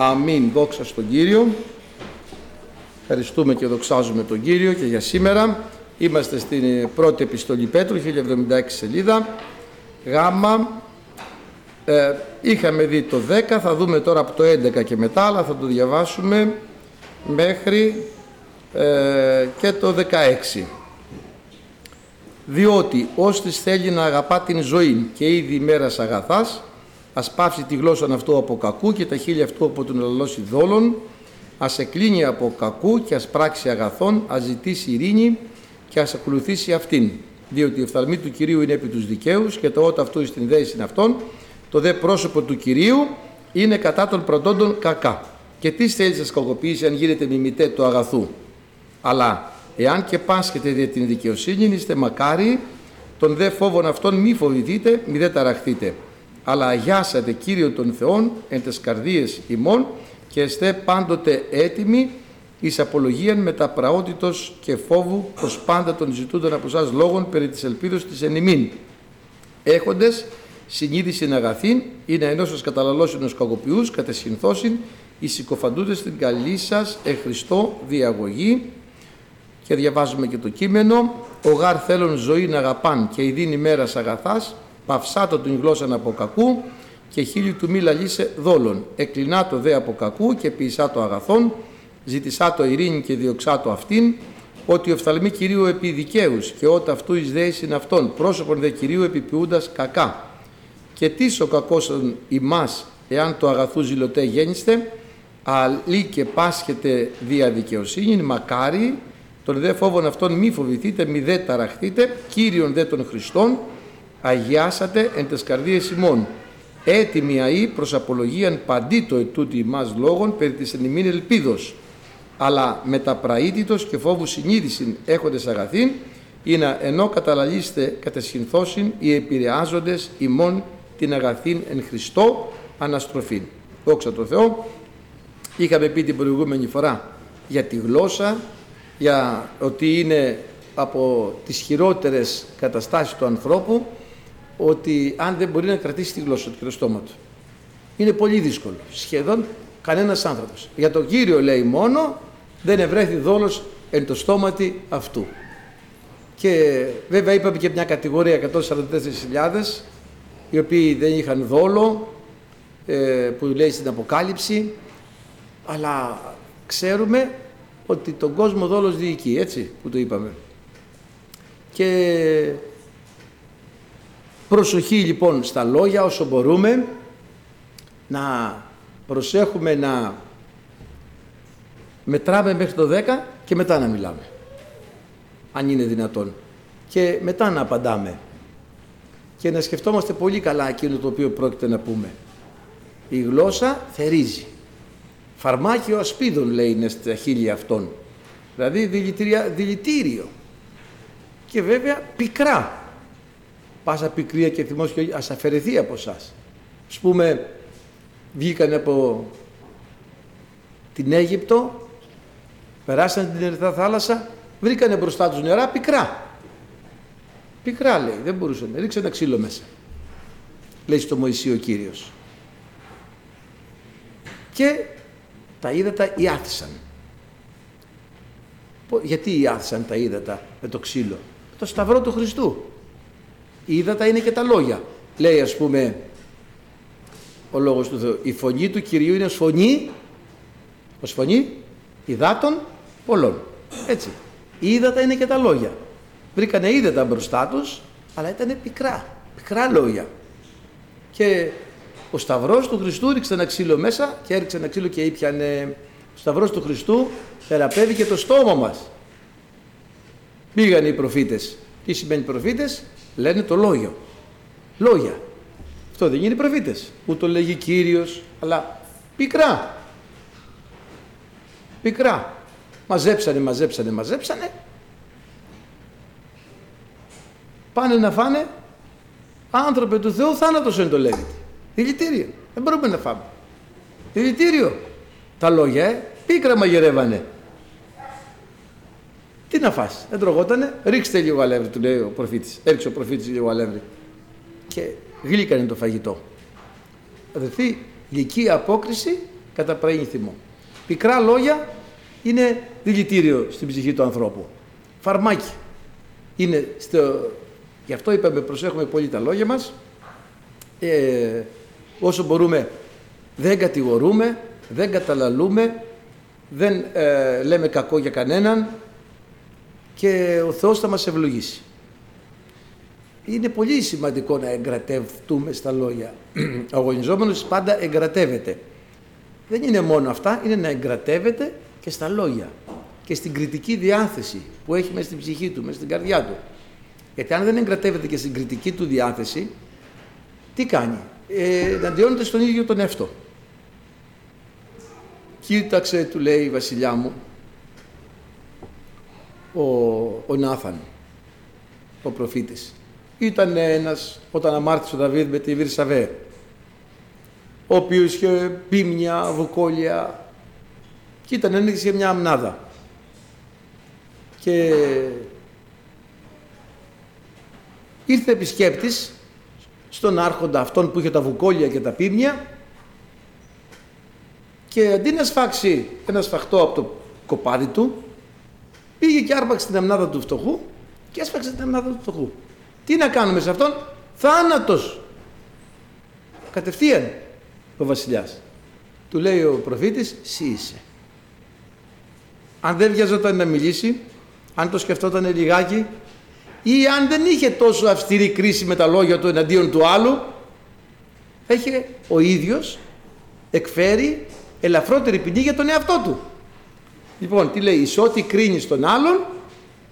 Αμήν. Δόξα στον Κύριο. Ευχαριστούμε και δοξάζουμε τον Κύριο και για σήμερα. Είμαστε στην πρώτη επιστολή Πέτρου, 1076 σελίδα. Γάμα. Ε, είχαμε δει το 10, θα δούμε τώρα από το 11 και μετά, αλλά θα το διαβάσουμε μέχρι ε, και το 16. Διότι ώστις θέλει να αγαπά την ζωή και ήδη ημέρας αγαθάς, ας πάψει τη γλώσσα αυτού από κακού και τα χείλη αυτού από τον ελαλώσει δόλων, ας εκλίνει από κακού και ας πράξει αγαθών, ας ζητήσει ειρήνη και ας ακολουθήσει αυτήν. Διότι η οφθαλμή του Κυρίου είναι επί τους δικαίους και το όταν αυτού στην δέηση είναι αυτόν, το δε πρόσωπο του Κυρίου είναι κατά των πρωτόντων κακά. Και τι θέλεις σας κακοποιήσει αν γίνετε μιμητέ του αγαθού; Αλλά εάν και πάσχετε για την δικαιοσύνη είστε μακάρι, τον δε φόβον αυτών μη φοβηθείτε, μη δε ταραχθείτε. Αλλά αγιάσατε Κύριο των Θεών εν τες καρδίες ημών και εστέ πάντοτε έτοιμοι εις απολογίαν με τα πραότητος και φόβου προς πάντα των ζητούντων από εσάς λόγων περί της ελπίδος της ενημήν. Έχοντες συνείδηση αγαθήν ή να ενώσως καταλαλώσιν ως κακοποιούς κατεσυνθώσιν εις συκοφαντούντες την καλή σας εχριστό διαγωγή και διαβάζουμε και το κείμενο «Ο γάρ θέλων ζωή να αγαπάν και η δίνει μέρας αγαθάς, παυσάτο την γλώσσα από κακού και χίλιου του μη λαλίσε δόλων. Εκλεινά το δε από κακού και ποιησά το αγαθόν, ζητησά το ειρήνη και διοξά το αυτήν, ότι οφθαλμή Κυρίου επί δικαίους και όταν αυτού εις δέησιν αυτόν, πρόσωπον δε Κυρίου επιποιούντας κακά. Και τι ο κακός ημάς, εάν το αγαθού ζηλωτέ γέννηστε, αλλή και πάσχετε δια δικαιοσύνη, μακάρι, τον δε φόβον αυτόν μη φοβηθείτε, μη δε ταραχτείτε, Κύριον δε των Χριστών, αγιάσατε εν τες καρδίες ημών. Έτοιμοι αεί προς απολογίαν παντί το ετούτη ημάς λόγων περί της ενημήν ελπίδος, αλλά μεταπραήτητος και φόβους συνείδησιν έχοντες αγαθήν, ή να ενώ καταλαλείστε κατεσχυνθώσιν οι επηρεάζοντες ημών την αγαθήν εν Χριστώ αναστροφήν. Δόξα τω Θεώ, είχαμε πει την προηγούμενη φορά για τη γλώσσα, για ότι είναι από τις χειρότερες καταστάσεις του ανθρώπου ότι αν δεν μπορεί να κρατήσει τη γλώσσα του και το στόμα του. Είναι πολύ δύσκολο. Σχεδόν κανένας άνθρωπος. Για τον Κύριο λέει μόνο δεν ευρέθη δόλος εν το στόματι αυτού. Και βέβαια είπαμε και μια κατηγορία 144.000 οι οποίοι δεν είχαν δόλο ε, που λέει στην Αποκάλυψη αλλά ξέρουμε ότι τον κόσμο δόλος διοικεί, έτσι που το είπαμε. Και προσοχή λοιπόν στα λόγια όσο μπορούμε να προσέχουμε να μετράμε μέχρι το 10 και μετά να μιλάμε. Αν είναι δυνατόν. Και μετά να απαντάμε. Και να σκεφτόμαστε πολύ καλά εκείνο το οποίο πρόκειται να πούμε. Η γλώσσα θερίζει. Φαρμάκιο ασπίδων λέει είναι στα χείλη αυτών. Δηλαδή δηλητήριο. Και βέβαια πικρά. Πάσα πικρία και θυμός και ας αφαιρεθεί από εσά. Ας πούμε βγήκαν από την Αίγυπτο, περάσαν την Ερυθρά θάλασσα, βρήκανε μπροστά τους νερά πικρά. Πικρά λέει, δεν μπορούσαν, ρίξε ένα ξύλο μέσα. Λέει στο Μωυσή ο Κύριος. Και τα ύδατα ιάθησαν. Γιατί ιάθησαν τα ύδατα με το ξύλο; Το σταυρό του Χριστού. Η ύδατα είναι και τα λόγια. Λέει ας πούμε ο λόγος του Θεού. Η φωνή του Κυρίου είναι ως φωνή, ως φωνή υδάτων πολλών. Έτσι. Η ύδατα είναι και τα λόγια. Βρήκανε ύδατα μπροστά τους, αλλά ήταν πικρά. Πικρά λόγια. Και ο Σταυρός του Χριστού ρίξε ένα ξύλο μέσα και έριξε ένα ξύλο και ήπιανε. Ο Σταυρός του Χριστού θεραπεύει το στόμα μας. Πήγαν οι προφήτες. Τι σημαίνει προφήτες; Λένε το λόγιο. Λόγια. Αυτό δεν είναι προφήτες. Ούτε το λέγει Κύριος, αλλά πικρά. Πικρά. Μαζέψανε, μαζέψανε, μαζέψανε. Πάνε να φάνε. Άνθρωπε του Θεού θάνατος είναι το λέγεται. Δηλητήριο. Δεν μπορούμε να φάμε. Δηλητήριο. Τα λόγια, ε, πίκρα μαγειρεύανε. Τι να φας, δεν τρογότανε, ρίξτε λίγο αλεύρι, του λέει ο προφήτης. Έριξε ο προφήτης λίγο αλεύρι. Και γλύκανε το φαγητό. Αδερφοί, γλυκή απόκριση καταπραίνει θυμό. Πικρά λόγια είναι δηλητήριο στην ψυχή του ανθρώπου. Φαρμάκι. Είναι στο... Γι' αυτό είπαμε προσέχουμε πολύ τα λόγια μας. Ε, όσο μπορούμε δεν κατηγορούμε, δεν καταλαλούμε, δεν ε, λέμε κακό για κανέναν και ο Θεός θα μας ευλογήσει. Είναι πολύ σημαντικό να εγκρατευτούμε στα λόγια. Ο αγωνιζόμενος πάντα εγκρατεύεται. Δεν είναι μόνο αυτά, είναι να εγκρατεύεται και στα λόγια και στην κριτική διάθεση που έχει μέσα στην ψυχή του, μέσα στην καρδιά του. Γιατί αν δεν εγκρατεύεται και στην κριτική του διάθεση, τι κάνει; Ε, εναντιώνεται στον ίδιο τον εαυτό. Κοίταξε, του λέει η βασιλιά μου, ο, ο Νάθαν, ο προφήτης. Ήταν ένας, όταν αμάρτησε ο Δαβίδ με τη Βυρσαβέ, ο οποίος είχε πίμνια, βουκόλια και ήταν ένας για μια αμνάδα. Και ήρθε επισκέπτης στον άρχοντα αυτόν που είχε τα βουκόλια και τα πίμνια και αντί να σφάξει ένα σφαχτό από το κοπάδι του, πήγε και άρπαξε την αμνάδα του φτωχού και έσφαξε την αμνάδα του φτωχού. Τι να κάνουμε σε αυτόν, θάνατος. Κατευθείαν ο βασιλιάς. Του λέει ο προφήτης, «Σύ είσαι». Αν δεν βιαζόταν να μιλήσει, αν το σκεφτόταν λιγάκι ή αν δεν είχε τόσο αυστηρή κρίση με τα λόγια του εναντίον του άλλου, έχει ο ίδιος εκφέρει ελαφρότερη ποινή για τον εαυτό του. Λοιπόν, τι λέει, εις ό,τι κρίνεις τον άλλον,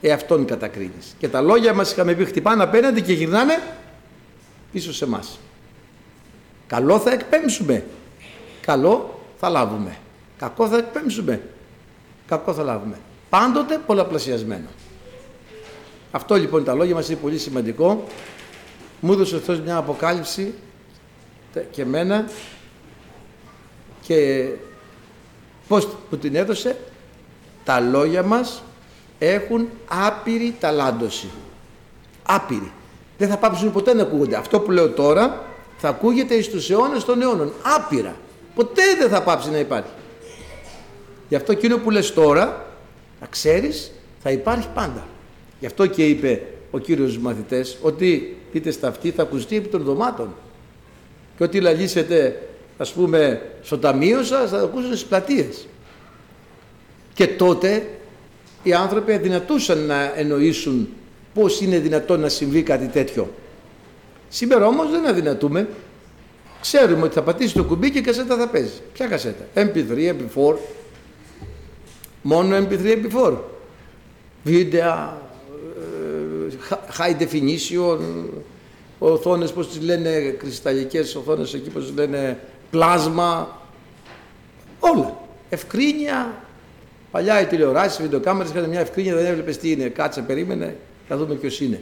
εαυτόν κατακρίνεις. Και τα λόγια μας είχαμε πει χτυπάνε απέναντι και γυρνάνε πίσω σε εμάς. Καλό θα εκπέμψουμε. Καλό θα λάβουμε. Κακό θα εκπέμψουμε. Κακό θα λάβουμε. Πάντοτε πολλαπλασιασμένο. Αυτό λοιπόν τα λόγια μας είναι πολύ σημαντικό. Μου έδωσε αυτός μια αποκάλυψη και εμένα και πώς που την έδωσε τα λόγια μας έχουν άπειρη ταλάντωση. Άπειρη. Δεν θα πάψουν ποτέ να ακούγονται. Αυτό που λέω τώρα θα ακούγεται εις τους αιώνες των αιώνων. Άπειρα. Ποτέ δεν θα πάψει να υπάρχει. Γι' αυτό εκείνο που λες τώρα, να ξέρεις, θα υπάρχει πάντα. Γι' αυτό και είπε ο Κύριος στους μαθητές ότι πείτε στα αυτή θα ακουστεί επί των δωμάτων. Και ότι λαλήσετε ας πούμε στο ταμείο σας θα ακούσουν στις πλατείες. Και τότε οι άνθρωποι αδυνατούσαν να εννοήσουν πώς είναι δυνατόν να συμβεί κάτι τέτοιο. Σήμερα όμως δεν αδυνατούμε. Ξέρουμε ότι θα πατήσει το κουμπί και η κασέτα θα παίζει. Ποια κασέτα; MP3, MP4. Μόνο MP3, MP4. Βίντεο, high definition, οθόνες πώς τις λένε, κρυσταλλικές οθόνες εκεί πώς τις λένε, πλάσμα, όλα. Ευκρίνεια, παλιά οι τηλεοράσεις, οι βιντεοκάμερες είχαν μια ευκρίνεια, δεν έβλεπες τι είναι, κάτσε, περίμενε, θα δούμε ποιος είναι.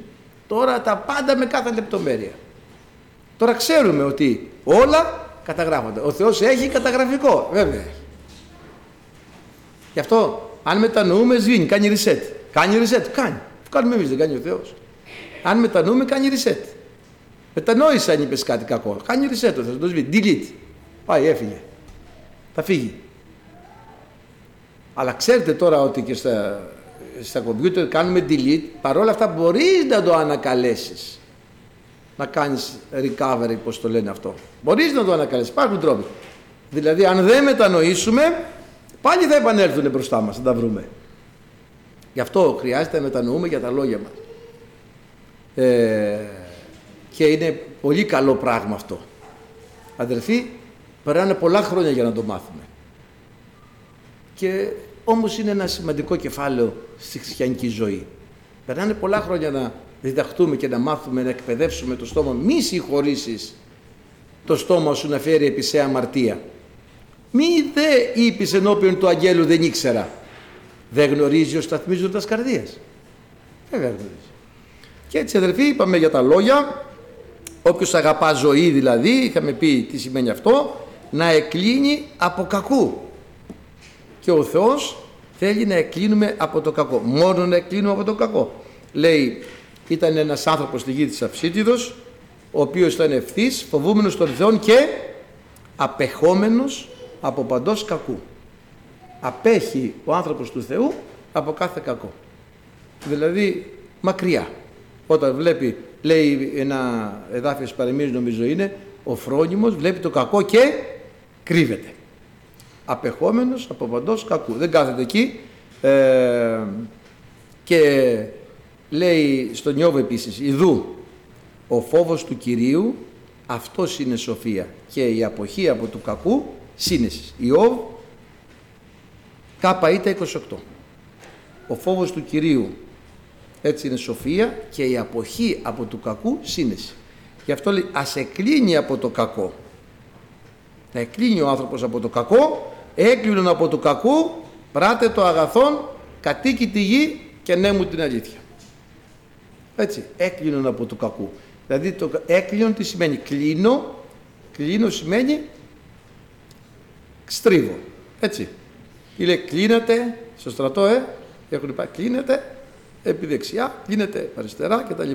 Τώρα τα πάντα με κάθε λεπτομέρεια. Τώρα ξέρουμε ότι όλα καταγράφονται. Ο Θεός έχει καταγραφικό, βέβαια έχει. Γι' αυτό, αν μετανοούμε, σβήνει, κάνει reset. Κάνει reset, κάνει. Κάνουμε εμείς, δεν κάνει ο Θεός. Αν μετανοούμε, κάνει reset. Μετανόησε αν είπες κάτι κακό. Κάνει reset ο Θεός. Το σβήνει. Delete. Πάει, έφυγε. Θα φύγει. Αλλά ξέρετε τώρα ότι και στα, στα κομπιούτερ κάνουμε delete. Παρόλα αυτά μπορείς να το ανακαλέσεις. Να κάνεις recovery, πώς το λένε αυτό. Μπορείς να το ανακαλέσεις. Υπάρχουν τρόποι. Δηλαδή αν δεν μετανοήσουμε, πάλι θα επανέλθουν μπροστά μας, θα τα βρούμε. Γι' αυτό χρειάζεται να μετανοούμε για τα λόγια μας. Ε, και είναι πολύ καλό πράγμα αυτό. Αδερφοί, περάνε πολλά χρόνια για να το μάθουμε. Και όμως είναι ένα σημαντικό κεφάλαιο στη χριστιανική ζωή. Περνάνε πολλά χρόνια να διδαχτούμε και να μάθουμε, να εκπαιδεύσουμε το στόμα. Μη συγχωρήσεις το στόμα σου να φέρει επί σε αμαρτία. Μη δε είπεις ενώπιον του αγγέλου δεν ήξερα. Δεν γνωρίζει ο σταθμίζοντας καρδίας. Βέβαια γνωρίζει. Και έτσι αδερφοί είπαμε για τα λόγια. Όποιος αγαπά ζωή δηλαδή, είχαμε πει τι σημαίνει αυτό, να εκλίνει από κακού. Και ο Θεός θέλει να εκλίνουμε από το κακό. Μόνο να εκλίνουμε από το κακό. Λέει, ήταν ένας άνθρωπος στη γη της ο οποίος ήταν ευθύς, φοβούμενος των Θεών και απεχόμενος από παντός κακού. Απέχει ο άνθρωπος του Θεού από κάθε κακό. Δηλαδή μακριά. Όταν βλέπει, λέει ένα εδάφιο της νομίζω είναι, ο φρόνιμος βλέπει το κακό και κρύβεται. Απεχόμενος από παντός κακού. Δεν κάθεται εκεί ε, και λέει στον Ιώβ επίσης, Ιδού, ο φόβος του Κυρίου, αυτός είναι σοφία και η αποχή από του κακού, σύνεσης. Ιώβ, κάπα 28. Ο φόβος του Κυρίου, έτσι είναι σοφία και η αποχή από του κακού, σύνεση. Γι' αυτό λέει, ας εκλίνει από το κακό. Να εκλίνει ο άνθρωπος από το κακό, έκλεινον από το κακό, πράτε το αγαθόν, κατοίκει τη γη και ναι μου την αλήθεια. Έτσι, έκλεινον από το κακού. Δηλαδή το έκλεινον τι σημαίνει, κλείνω, κλείνω σημαίνει στρίβω. Έτσι. Ή λέει κλείνεται στο στρατό, ε, έχουν πάει, κλείνεται επί δεξιά, κλείνεται αριστερά κτλ.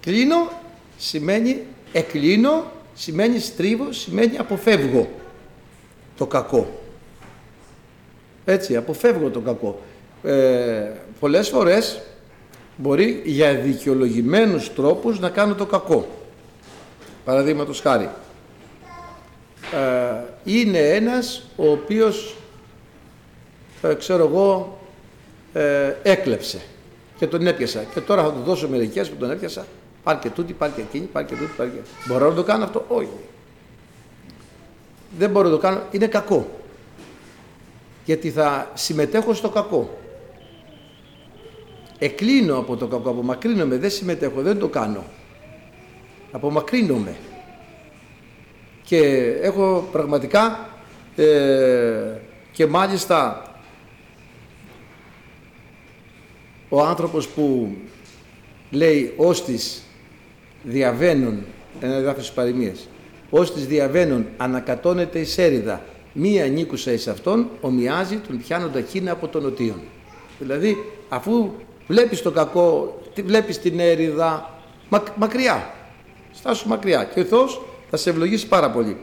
Κλείνω σημαίνει εκλείνω, σημαίνει στρίβω, σημαίνει αποφεύγω το κακό. Έτσι, αποφεύγω το κακό. Ε, πολλές φορές μπορεί για δικαιολογημένους τρόπους να κάνω το κακό. Παραδείγματος χάρη. Ε, είναι ένας ο οποίος, ε, ξέρω εγώ, ε, έκλεψε και τον έπιασα. Και τώρα θα του δώσω μερικές που τον έπιασα. Πάρει και τούτη, πάρει και εκείνη, πάρει και τούτη, πάρει και... Μπορώ να το κάνω αυτό, όχι. Δεν μπορώ να το κάνω, είναι κακό. Γιατί θα συμμετέχω στο κακό. Εκλίνω από το κακό, απομακρύνομαι, δεν συμμετέχω, δεν το κάνω. Απομακρύνομαι. Και έχω πραγματικά ε, και μάλιστα ο άνθρωπος που λέει «Όστις διαβαίνουν, ένα εδάφιος στις παροιμίες, «Όστις διαβαίνουν ανακατώνεται η σέριδα, μία νίκουσα εις αυτόν, ομοιάζει τον πιάνοντα κίνα από τον οτίον». Δηλαδή, αφού Βλέπεις το κακό, βλέπεις την έρηδα, μακριά. Στάσου μακριά και ο Θεός θα σε ευλογήσει πάρα πολύ.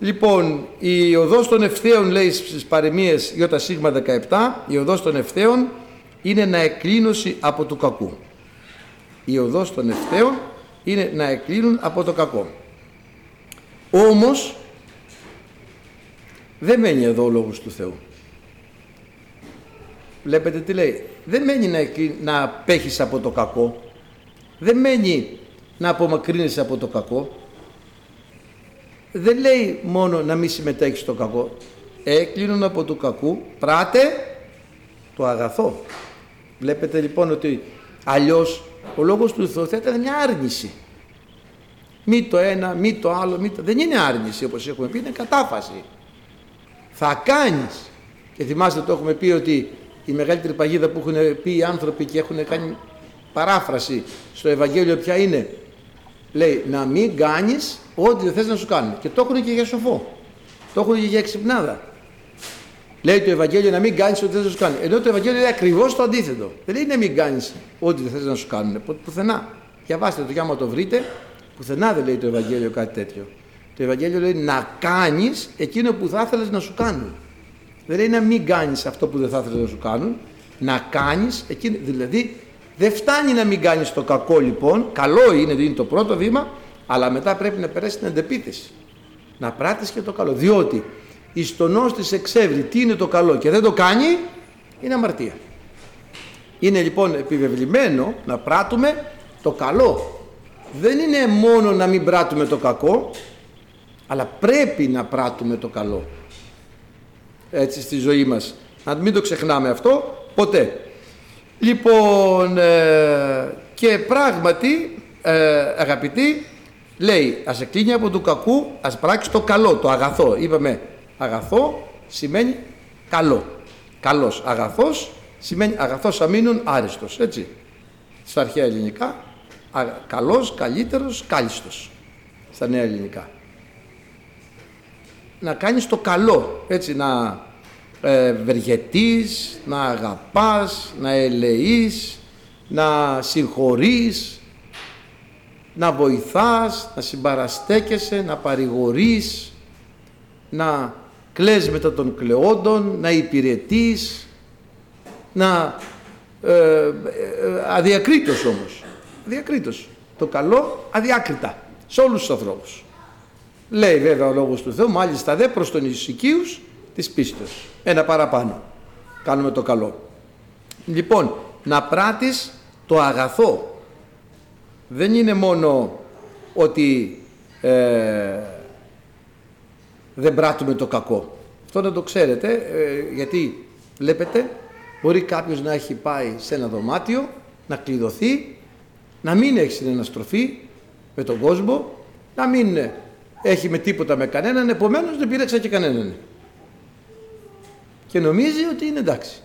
Λοιπόν, η οδός των ευθέων λέει στις παρεμίες ΙΣ 17, η οδός των ευθέων είναι να εκλίνωση από το κακού. Η οδός των ευθέων είναι να εκλίνουν από το κακό. Όμως, δεν μένει εδώ ο Λόγος του Θεού. Βλέπετε τι λέει δεν μένει να, να απέχεις από το κακό, δεν μένει να απομακρύνεσαι από το κακό, δεν λέει μόνο να μην συμμετέχεις στο κακό, έκλεινον από το κακού, πράτε το αγαθό. Βλέπετε λοιπόν ότι αλλιώς ο λόγος του Θεού θα ήταν μια άρνηση. Μη το ένα, μη το άλλο, μη το... δεν είναι άρνηση όπως έχουμε πει, είναι κατάφαση. Θα κάνεις. Και θυμάστε το έχουμε πει ότι η μεγαλύτερη παγίδα που έχουν πει οι άνθρωποι και έχουν κάνει παράφραση στο Ευαγγέλιο ποια είναι; Λέει να μην κάνεις ό,τι δεν θες να σου κάνουν. Και το έχουν και για σοφό. Το έχουν και για εξυπνάδα. Λέει το Ευαγγέλιο να μην κάνεις ό,τι δεν να σου κάνουν. Ενώ το Ευαγγέλιο λέει ακριβώς το αντίθετο. Δεν λέει να μην κάνεις ό,τι δεν θες να σου κάνουν. Πουθενά. Διαβάστε το, κι άμα το βρείτε, πουθενά δεν λέει το Ευαγγέλιο κάτι τέτοιο. Το Ευαγγέλιο λέει να κάνεις εκείνο που θα ήθελες να σου κάνουν. Δεν λέει να μην κάνεις αυτό που δεν θα ήθελες να σου κάνουν, να κάνεις εκείνο. Δηλαδή δεν φτάνει να μην κάνεις το κακό λοιπόν, καλό είναι, είναι το πρώτο βήμα, αλλά μετά πρέπει να περάσεις την αντεπίθεση. Να πράττεις και το καλό. Διότι η στονός της εξεύρει τι είναι το καλό και δεν το κάνει, είναι αμαρτία. Είναι λοιπόν επιβεβλημένο να πράττουμε το καλό. Δεν είναι μόνο να μην πράττουμε το κακό, αλλά πρέπει να πράττουμε το καλό έτσι στη ζωή μας. Να μην το ξεχνάμε αυτό ποτέ. Λοιπόν, ε, και πράγματι, ε, αγαπητοί, λέει, ας εκλίνει από του κακού, ας πράξει το καλό, το αγαθό. Είπαμε, αγαθό σημαίνει καλό. Καλός. Αγαθός σημαίνει αγαθός αμήνων άριστος, έτσι. Στα αρχαία ελληνικά, καλός, καλύτερος, κάλιστος. Στα νέα ελληνικά να κάνεις το καλό, έτσι, να ε, να αγαπάς, να ελεείς, να συγχωρείς, να βοηθάς, να συμπαραστέκεσαι, να παρηγορείς, να κλαις μετά των κλαιόντων, να υπηρετείς, να ε, ε, αδιακρίτως όμως, αδιακρίτως, το καλό αδιάκριτα σε όλους τους ανθρώπους. Λέει βέβαια ο Λόγος του Θεού, μάλιστα δε προς τον Ισικίους της πίστης. Ένα παραπάνω. Κάνουμε το καλό. Λοιπόν, να πράττεις το αγαθό. Δεν είναι μόνο ότι ε, δεν πράττουμε το κακό. Αυτό να το ξέρετε, ε, γιατί βλέπετε, μπορεί κάποιος να έχει πάει σε ένα δωμάτιο, να κλειδωθεί, να μην έχεις συναναστροφή με τον κόσμο, να μην έχει με τίποτα με κανέναν, επομένως δεν πήρεξα και κανέναν. Και νομίζει ότι είναι εντάξει.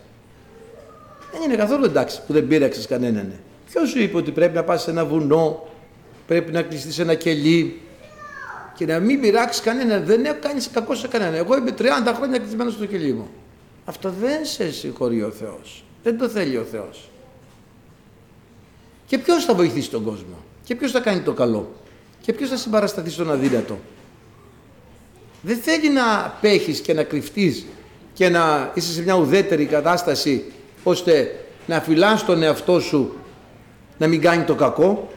Δεν είναι καθόλου εντάξει που δεν πήραξε κανέναν. Ποιος σου είπε ότι πρέπει να πας σε ένα βουνό, πρέπει να κλειστείς σε ένα κελί και να μην πειράξεις κανέναν. Δεν έχω κάνει κακό σε κανέναν. Εγώ είμαι 30 χρόνια κλεισμένο στο κελί μου. Αυτό δεν σε συγχωρεί ο Θεός. Δεν το θέλει ο Θεός. Και ποιος θα βοηθήσει τον κόσμο, και ποιος θα κάνει το καλό, και ποιος θα συμπαρασταθεί στον αδύνατο; Δεν θέλει να πέχεις και να κρυφτείς και να είσαι σε μια ουδέτερη κατάσταση ώστε να φυλάς τον εαυτό σου να μην κάνει το κακό;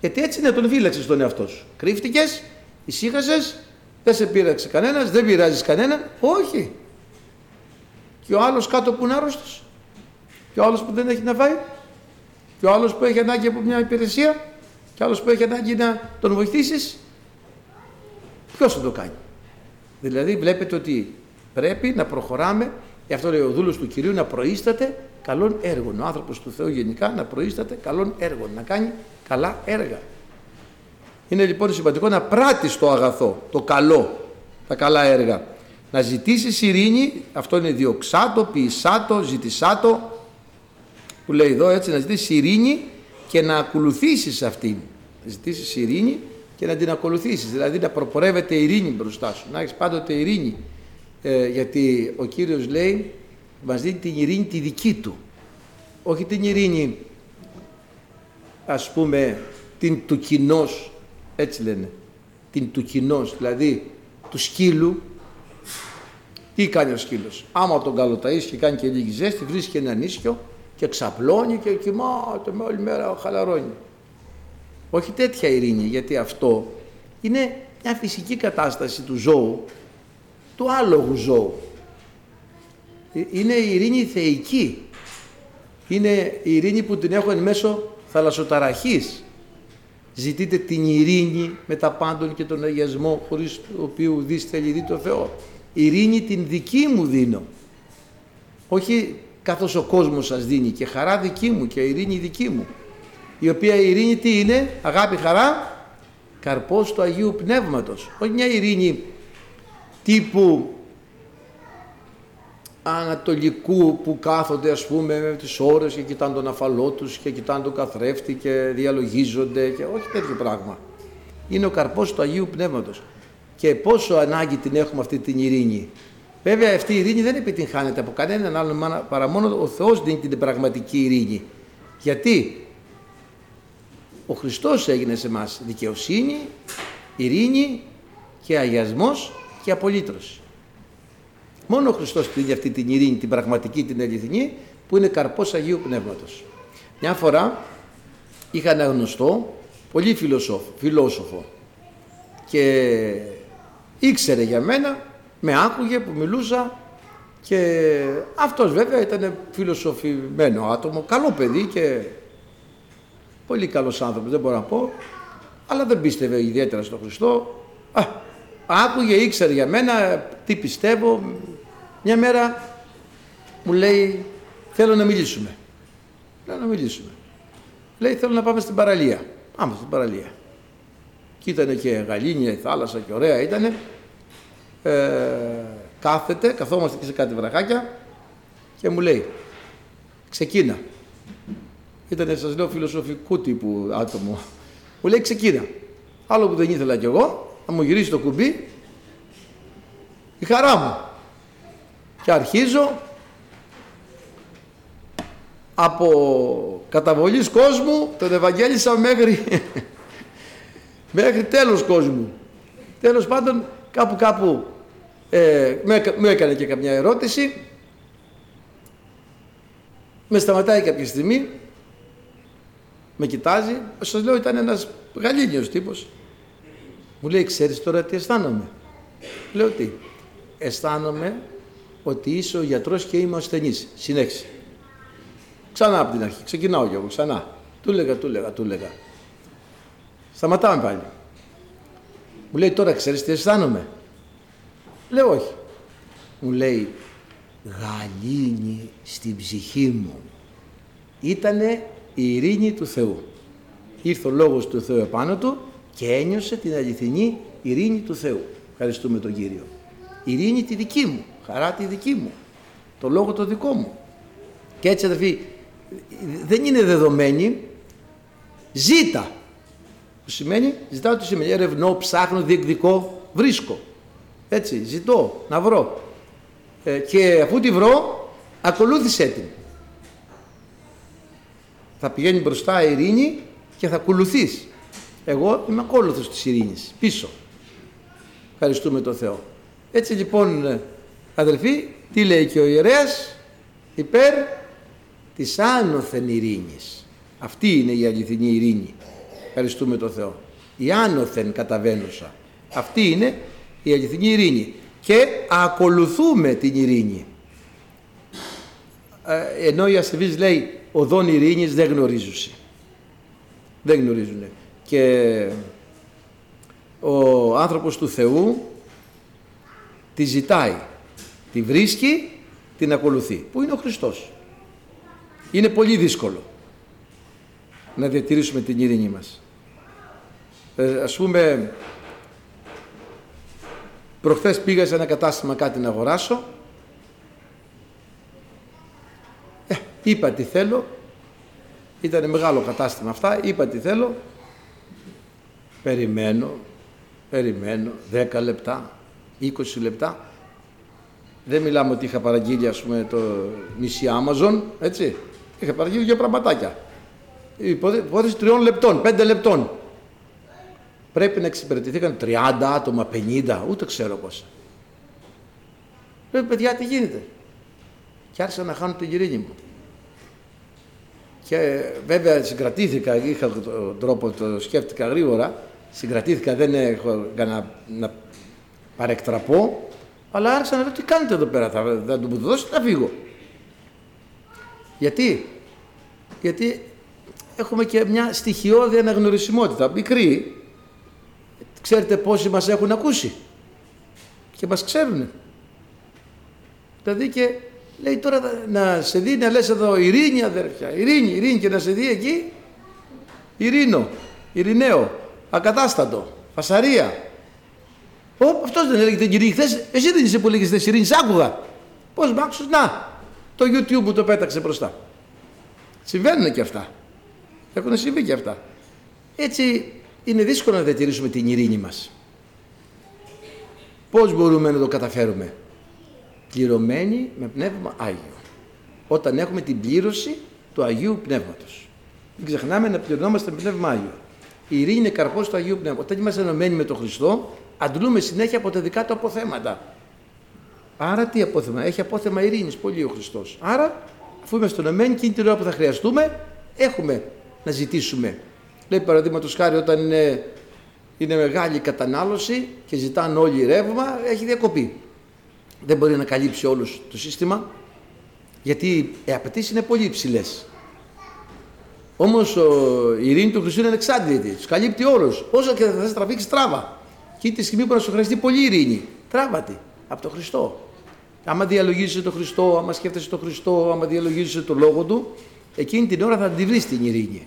Γιατί έτσι είναι τον φύλαξες τον εαυτό σου. Κρύφτηκες, ησύχασες, δεν σε πείραξε κανένας, δεν πειράζεις κανέναν, όχι. Και ο άλλος κάτω που είναι άρρωστος, και ο άλλος που δεν έχει να φάει, και ο άλλος που έχει ανάγκη από μια υπηρεσία, και ο άλλος που έχει ανάγκη να τον βοηθήσεις, ποιος θα το κάνει. Δηλαδή βλέπετε ότι πρέπει να προχωράμε, γι' αυτό λέει ο δούλος του Κυρίου, να προείσταται καλών έργων. Ο άνθρωπος του Θεού γενικά να προείσταται καλών έργων, να κάνει καλά έργα. Είναι λοιπόν σημαντικό να πράττεις το αγαθό, το καλό, τα καλά έργα. Να ζητήσεις ειρήνη, αυτό είναι διοξάτο, ποιησάτο, ζητησάτο, που λέει εδώ έτσι, να ζητήσεις ειρήνη και να ακολουθήσεις αυτήν. Να ζητήσεις ειρήνη και να την ακολουθήσεις, δηλαδή να προπορεύεται ειρήνη μπροστά σου, να έχεις πάντοτε ειρήνη. Ε, γιατί ο Κύριος λέει, μας δίνει την ειρήνη τη δική του, όχι την ειρήνη, ας πούμε, την του κοινός, έτσι λένε, την του κοινός, δηλαδή του σκύλου, τι κάνει ο σκύλος; Άμα τον καλοταείς και κάνει και λίγη ζέστη, βρίσκει ένα νίσιο και ξαπλώνει και κοιμάται με όλη μέρα χαλαρώνει. Όχι τέτοια ειρήνη, γιατί αυτό είναι μια φυσική κατάσταση του ζώου, του άλογου ζώου. Ε, είναι η ειρήνη θεϊκή. Είναι η ειρήνη που την έχω εν μέσω θαλασσοταραχής. Ζητείτε την ειρήνη με τα πάντων και τον αγιασμό χωρίς το οποίο δεις θέλει δει το Θεό. Ειρήνη την δική μου δίνω. Όχι καθώς ο κόσμος σας δίνει και χαρά δική μου και ειρήνη δική μου η οποία η ειρήνη τι είναι, αγάπη, χαρά, καρπός του Αγίου Πνεύματος. Όχι μια ειρήνη τύπου ανατολικού που κάθονται ας πούμε με τις ώρες και κοιτάνε τον αφαλό τους και κοιτάνε τον καθρέφτη και διαλογίζονται και όχι τέτοιο πράγμα. Είναι ο καρπός του Αγίου Πνεύματος. Και πόσο ανάγκη την έχουμε αυτή την ειρήνη. Βέβαια αυτή η ειρήνη δεν επιτυγχάνεται από κανέναν άλλον παρά μόνο ο Θεός δίνει την πραγματική ειρήνη. Γιατί; Ο Χριστός έγινε σε μας δικαιοσύνη, ειρήνη και αγιασμός και απολύτρωση. Μόνο ο Χριστός δίνει αυτή την ειρήνη, την πραγματική, την αληθινή, που είναι καρπός Αγίου Πνεύματος. Μια φορά είχα ένα γνωστό, πολύ φιλοσόφο, φιλόσοφο και ήξερε για μένα, με άκουγε που μιλούσα και αυτός βέβαια ήταν φιλοσοφημένο άτομο, καλό παιδί και Πολύ καλός άνθρωπος, δεν μπορώ να πω, αλλά δεν πίστευε ιδιαίτερα στον Χριστό. Α, άκουγε, ήξερε για μένα τι πιστεύω. Μια μέρα μου λέει, θέλω να μιλήσουμε. Λέω να μιλήσουμε. Λέει, θέλω να πάμε στην παραλία. Πάμε στην παραλία. Και ήταν και γαλήνια η θάλασσα και ωραία ήτανε. Ε, κάθεται, καθόμαστε και σε κάτι βραχάκια και μου λέει, ξεκίνα. Ήταν, σας λέω, φιλοσοφικού τύπου άτομο. Μου λέει ξεκίνα. Άλλο που δεν ήθελα κι εγώ, να μου γυρίσει το κουμπί, η χαρά μου. Και αρχίζω από καταβολής κόσμου τον Ευαγγέλισα μέχρι, μέχρι τέλος κόσμου. Τέλος πάντων κάπου κάπου ε, μου έκανε και καμιά ερώτηση, με σταματάει κάποια στιγμή, με κοιτάζει, σας λέω ήταν ένας γαλήνιος τύπος. Μου λέει, ξέρεις τώρα τι αισθάνομαι; Λέω τι, αισθάνομαι ότι είσαι ο γιατρός και είμαι ο ασθενής. Συνέχισε. Ξανά από την αρχή, ξεκινάω κι εγώ, ξανά. Του λέγα, του λέγα, του λέγα. Σταματάμε πάλι. Μου λέει τώρα ξέρεις τι αισθάνομαι; Λέω όχι. Μου λέει γαλήνη στην ψυχή μου. Ήτανε η ειρήνη του Θεού. Ήρθε ο Λόγος του Θεού επάνω του και ένιωσε την αληθινή ειρήνη του Θεού. Ευχαριστούμε τον Κύριο. Ειρήνη τη δική μου, χαρά τη δική μου, το Λόγο το δικό μου. Και έτσι αδερφοί, δεν είναι δεδομένη, ζήτα. Που σημαίνει, ζητάω τι σημαίνει, ερευνώ, ψάχνω, διεκδικώ, βρίσκω. Έτσι, ζητώ, να βρω. Ε, και αφού τη βρω, ακολούθησέ την. Θα πηγαίνει μπροστά η ειρήνη και θα ακολουθείς. Εγώ είμαι ακόλουθος της ειρήνης, πίσω. Ευχαριστούμε τον Θεό. Έτσι λοιπόν, αδελφοί, τι λέει και ο ιερέας, υπέρ της άνωθεν ειρήνης. Αυτή είναι η αληθινή ειρήνη. Ευχαριστούμε τον Θεό. Η άνωθεν καταβαίνουσα. Αυτή είναι η αληθινή ειρήνη. Και ακολουθούμε την ειρήνη. Ε, ενώ η ασεβής λέει οδόν ειρήνης δεν γνωρίζουν. Δεν γνωρίζουν. Και ο άνθρωπος του Θεού τη ζητάει, τη βρίσκει, την ακολουθεί. Πού είναι ο Χριστός; Είναι πολύ δύσκολο να διατηρήσουμε την ειρήνη μας. Ε, ας πούμε, προχθές πήγα σε ένα κατάστημα κάτι να αγοράσω. Ε, είπα τι θέλω. Ήταν μεγάλο κατάστημα αυτά. Είπα τι θέλω. Περιμένω, περιμένω 10 λεπτά, 20 λεπτά. Δεν μιλάμε ότι είχα παραγγείλει ας πούμε το νησί Amazon, έτσι. Είχα παραγγείλει δύο πραγματάκια. Η υπόθεση τριών λεπτών, πέντε λεπτών. Πρέπει να εξυπηρετηθήκαν 30 άτομα, 50, ούτε ξέρω πόσα. Λέω, παιδιά, τι γίνεται; Και άρχισα να χάνω την ειρήνη μου. Και βέβαια συγκρατήθηκα, είχα τον τρόπο, το σκέφτηκα γρήγορα, συγκρατήθηκα, δεν έχω να, να παρεκτραπώ, αλλά άρχισα να λέω τι κάνετε εδώ πέρα, θα, θα του δώσετε να φύγω; Γιατί, γιατί έχουμε και μια στοιχειώδη αναγνωρισιμότητα, μικρή. Ξέρετε πόσοι μας έχουν ακούσει και μας ξέρουν. Δηλαδή και λέει τώρα να σε δει να λες εδώ ειρήνη αδέρφια, ειρήνη, ειρήνη και να σε δει εκεί ειρήνο, ειρηναίο, ακατάστατο, φασαρία. Ω, αυτός δεν έλεγε την κυρία χθες, εσύ δεν είσαι που λέγεις χθες ειρήνης, άκουγα. Πώς μ' να, το YouTube μου το πέταξε μπροστά. Συμβαίνουν και αυτά. Έχουν συμβεί και αυτά. Έτσι είναι δύσκολο να διατηρήσουμε την ειρήνη μας. Πώς μπορούμε να το καταφέρουμε; Πληρωμένοι με Πνεύμα Άγιο. Όταν έχουμε την πλήρωση του Αγίου Πνεύματος. Μην ξεχνάμε να πληρωνόμαστε με Πνεύμα Άγιο. Η ειρήνη είναι καρπός του Αγίου Πνεύματος. Όταν είμαστε ενωμένοι με τον Χριστό, αντλούμε συνέχεια από τα δικά του αποθέματα. Άρα τι απόθεμα; Έχει απόθεμα ειρήνης πολύ ο Χριστός. Άρα αφού είμαστε ενωμένοι και είναι την ώρα που θα χρειαστούμε, έχουμε να ζητήσουμε. Λέει παραδείγματος χάρη όταν είναι, είναι μεγάλη κατανάλωση και ζητάνε όλοι ρεύμα, έχει διακοπή. Δεν μπορεί να καλύψει όλους το σύστημα, γιατί οι απαιτήσεις είναι πολύ υψηλές. Όμως η ειρήνη του Χριστού είναι ανεξάντλητη. Τους καλύπτει όλους. Όσο και θα σε τραβήξει, τράβα. Και τη στιγμή που να σου χρειαστεί πολύ ειρήνη, τράβατη από τον Χριστό. Άμα διαλογίζεσαι τον Χριστό, άμα σκέφτεσαι τον Χριστό, άμα διαλογίζεσαι τον λόγο του, εκείνη την ώρα θα τη βρεις την ειρήνη.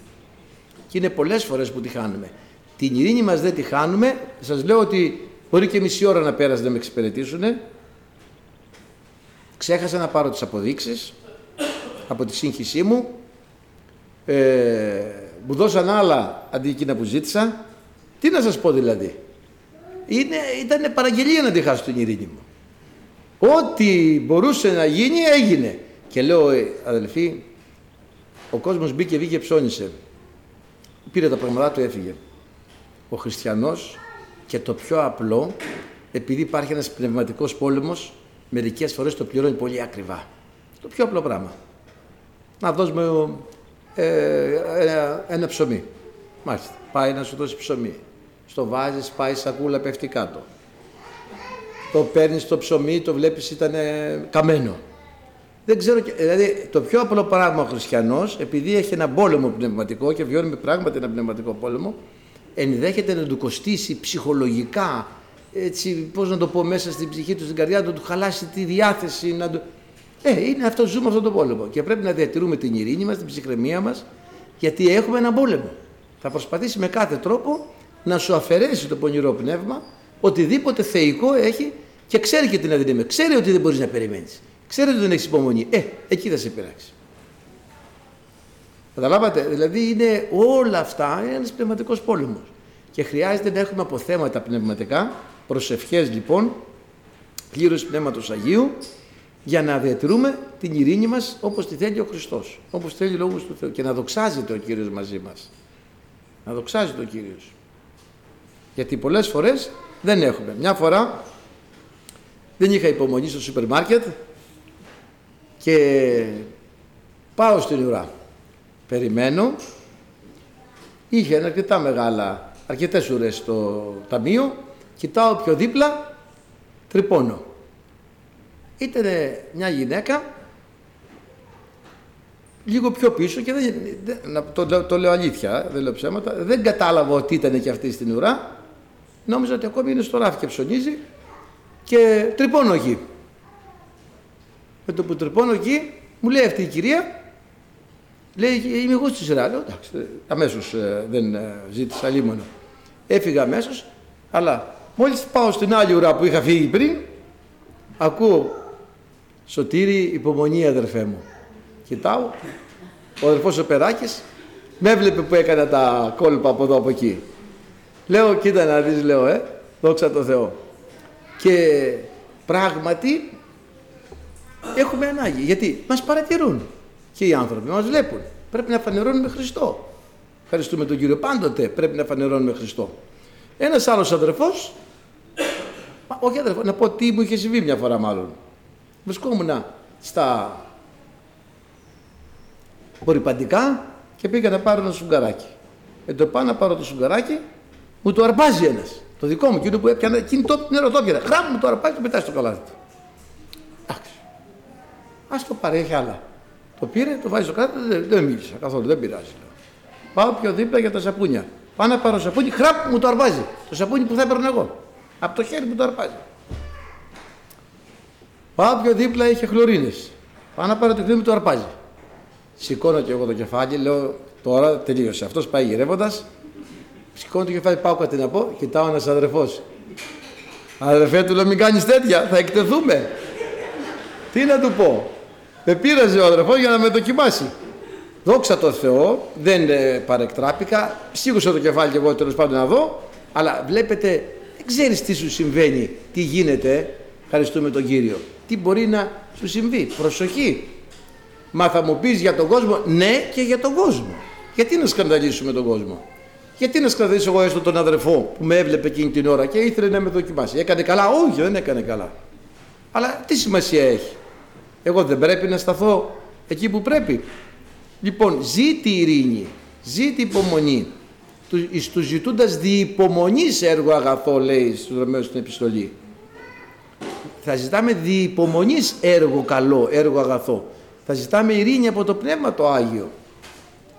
Και είναι πολλές φορές που τη χάνουμε. Την ειρήνη μας δεν τη χάνουμε. Σας λέω ότι μπορεί και μισή ώρα να πέρασε να με εξυπηρετήσουν. Ξέχασα να πάρω τις αποδείξεις από τη σύγχυσή μου. Ε, μου δώσαν άλλα αντί εκείνα που ζήτησα. Τι να σας πω δηλαδή; Είναι, ήταν παραγγελία να τη χάσω την ειρήνη μου. Ό,τι μπορούσε να γίνει έγινε. Και λέω «Ε, αδελφοί, ο κόσμος μπήκε, βγήκε, ψώνισε. Πήρε τα πραγματά του, έφυγε. Ο χριστιανός και το πιο απλό επειδή υπάρχει ένας πνευματικός πόλεμος, μερικές φορές το πληρώνει πολύ ακριβά. Το πιο απλό πράγμα. Να δώσουμε ε, ένα, ένα ψωμί. Μάλιστα. Πάει να σου δώσει ψωμί. Στο βάζεις, πάει σακούλα, πέφτει κάτω. Το παίρνεις το ψωμί, το βλέπεις ήταν καμένο. Δεν ξέρω, δηλαδή το πιο απλό πράγμα ο χριστιανός, επειδή έχει ένα πόλεμο πνευματικό και βιώνει πράγματι ένα πνευματικό πόλεμο, ενδέχεται να του κοστίσει ψυχολογικά, έτσι, πώς να το πω, μέσα στην ψυχή του, στην καρδιά του, να του χαλάσει τη διάθεση, να του... Ε, είναι αυτό, ζούμε αυτόν τον πόλεμο και πρέπει να διατηρούμε την ειρήνη μας, την ψυχραιμία μας, γιατί έχουμε ένα πόλεμο. Θα προσπαθήσει με κάθε τρόπο να σου αφαιρέσει το πονηρό πνεύμα, οτιδήποτε θεϊκό έχει και ξέρει και την αδυναμία. Ξέρει ότι δεν μπορείς να περιμένεις. Ξέρει ότι δεν έχεις υπομονή. Ε, εκεί θα σε πειράξει. Καταλάβατε, δηλαδή είναι όλα αυτά είναι ένας πνευματικός πόλεμος και χρειάζεται να έχουμε αποθέματα πνευματικά, προσευχές λοιπόν, πλήρωση Πνεύματος Αγίου, για να διατηρούμε την ειρήνη μας όπως τη θέλει ο Χριστός, όπως θέλει ο Λόγος του Θεού και να δοξάζεται ο Κύριος μαζί μας. Να δοξάζεται ο Κύριος. Γιατί πολλές φορές δεν έχουμε. Μια φορά δεν είχα υπομονή στο σούπερ μάρκετ και πάω στην ουρά περιμένω. Είχε αρκετά μεγάλα, αρκετές ουρές στο ταμείο. Κοιτάω πιο δίπλα, τρυπώνω. Ήταν μια γυναίκα λίγο πιο πίσω και δεν, το, το, λέω αλήθεια, δεν λέω ψέματα, δεν κατάλαβα ότι ήταν και αυτή στην ουρά. Νόμιζα ότι ακόμη είναι στο ράφι και ψωνίζει και τρυπώνω εκεί. Με το που τρυπώνω εκεί, μου λέει αυτή η κυρία, Λέει, είμαι εγώ στη σειρά. Λέω, εντάξει, αμέσως ε, δεν ε, ζήτησα λίμωνο. Έφυγα αμέσως, αλλά μόλις πάω στην άλλη ουρά που είχα φύγει πριν, ακούω Σωτήρι, υπομονή αδερφέ μου. Κοιτάω, ο αδερφός ο Περάκης με έβλεπε που έκανα τα κόλπα από εδώ από εκεί. Λέω, κοίτα να δεις, λέω, ε, δόξα τω Θεώ. Και πράγματι έχουμε ανάγκη, γιατί μας παρατηρούν και οι άνθρωποι μας βλέπουν. Πρέπει να φανερώνουμε Χριστό. Ευχαριστούμε τον Κύριο. Πάντοτε πρέπει να φανερώνουμε Χριστό. Ένας άλλος αδερφός, όχι αδερφό, να πω τι μου είχε συμβεί μια φορά μάλλον. Βρισκόμουν στα απορριπαντικά και πήγα να πάρω ένα σουγκαράκι. Με το πάω να πάρω το σουγκαράκι, μου το αρπάζει ένας. Το δικό μου, εκείνο που έπιανε, εκείνη το νερό το έπιανε. Χράμου μου το αρπάζει και πετάει στο καλάθι του. Εντάξει. Α το παρέχει άλλα. Το πήρε, το βάζει στο κάτω, δεν, δεν μίλησα καθόλου, δεν πειράζει. Πάω πιο δίπλα για τα σαπούνια. Πάω να πάρω σαπούνι, χραπ μου το αρπάζει. Το σαπούνι που θα έπαιρνα εγώ. Από το χέρι μου το αρπάζει. Πάω πιο δίπλα, είχε χλωρίνες. Πάω να πάρω το χέρι μου το αρπάζει. Σηκώνω και εγώ το κεφάλι, λέω τώρα τελείωσε. Αυτός πάει γυρεύοντας. Σηκώνω το κεφάλι, πάω κάτι να πω, κοιτάω ένας αδερφός. Αδερφέ του λέω μην κάνεις τέτοια, θα εκτεθούμε. Τι να του πω. Με πήραζε ο αδερφός για να με δοκιμάσει. Δόξα τω Θεώ, δεν ε, παρεκτράπηκα. Σίγουσα το κεφάλι και εγώ τέλος πάντων να δω. Αλλά βλέπετε, δεν ξέρεις τι σου συμβαίνει, τι γίνεται. Ευχαριστούμε τον Κύριο. Τι μπορεί να σου συμβεί. Προσοχή. Μα θα μου πεις για τον κόσμο, ναι και για τον κόσμο. Γιατί να σκανδαλίσουμε τον κόσμο; Γιατί να σκανδαλίσω εγώ έστω τον αδερφό που με έβλεπε εκείνη την ώρα και ήθελε να με δοκιμάσει; Έκανε καλά, όχι, δεν έκανε καλά. Αλλά τι σημασία έχει; Εγώ δεν πρέπει να σταθώ εκεί που πρέπει. Λοιπόν, ζήτη ειρήνη, ζήτη υπομονή. Του, τους ζητούντας διυπομονής έργο αγαθό, λέει στους Ρωμαίους στην επιστολή. Θα ζητάμε διυπομονής έργο καλό, έργο αγαθό. Θα ζητάμε ειρήνη από το Πνεύμα το Άγιο.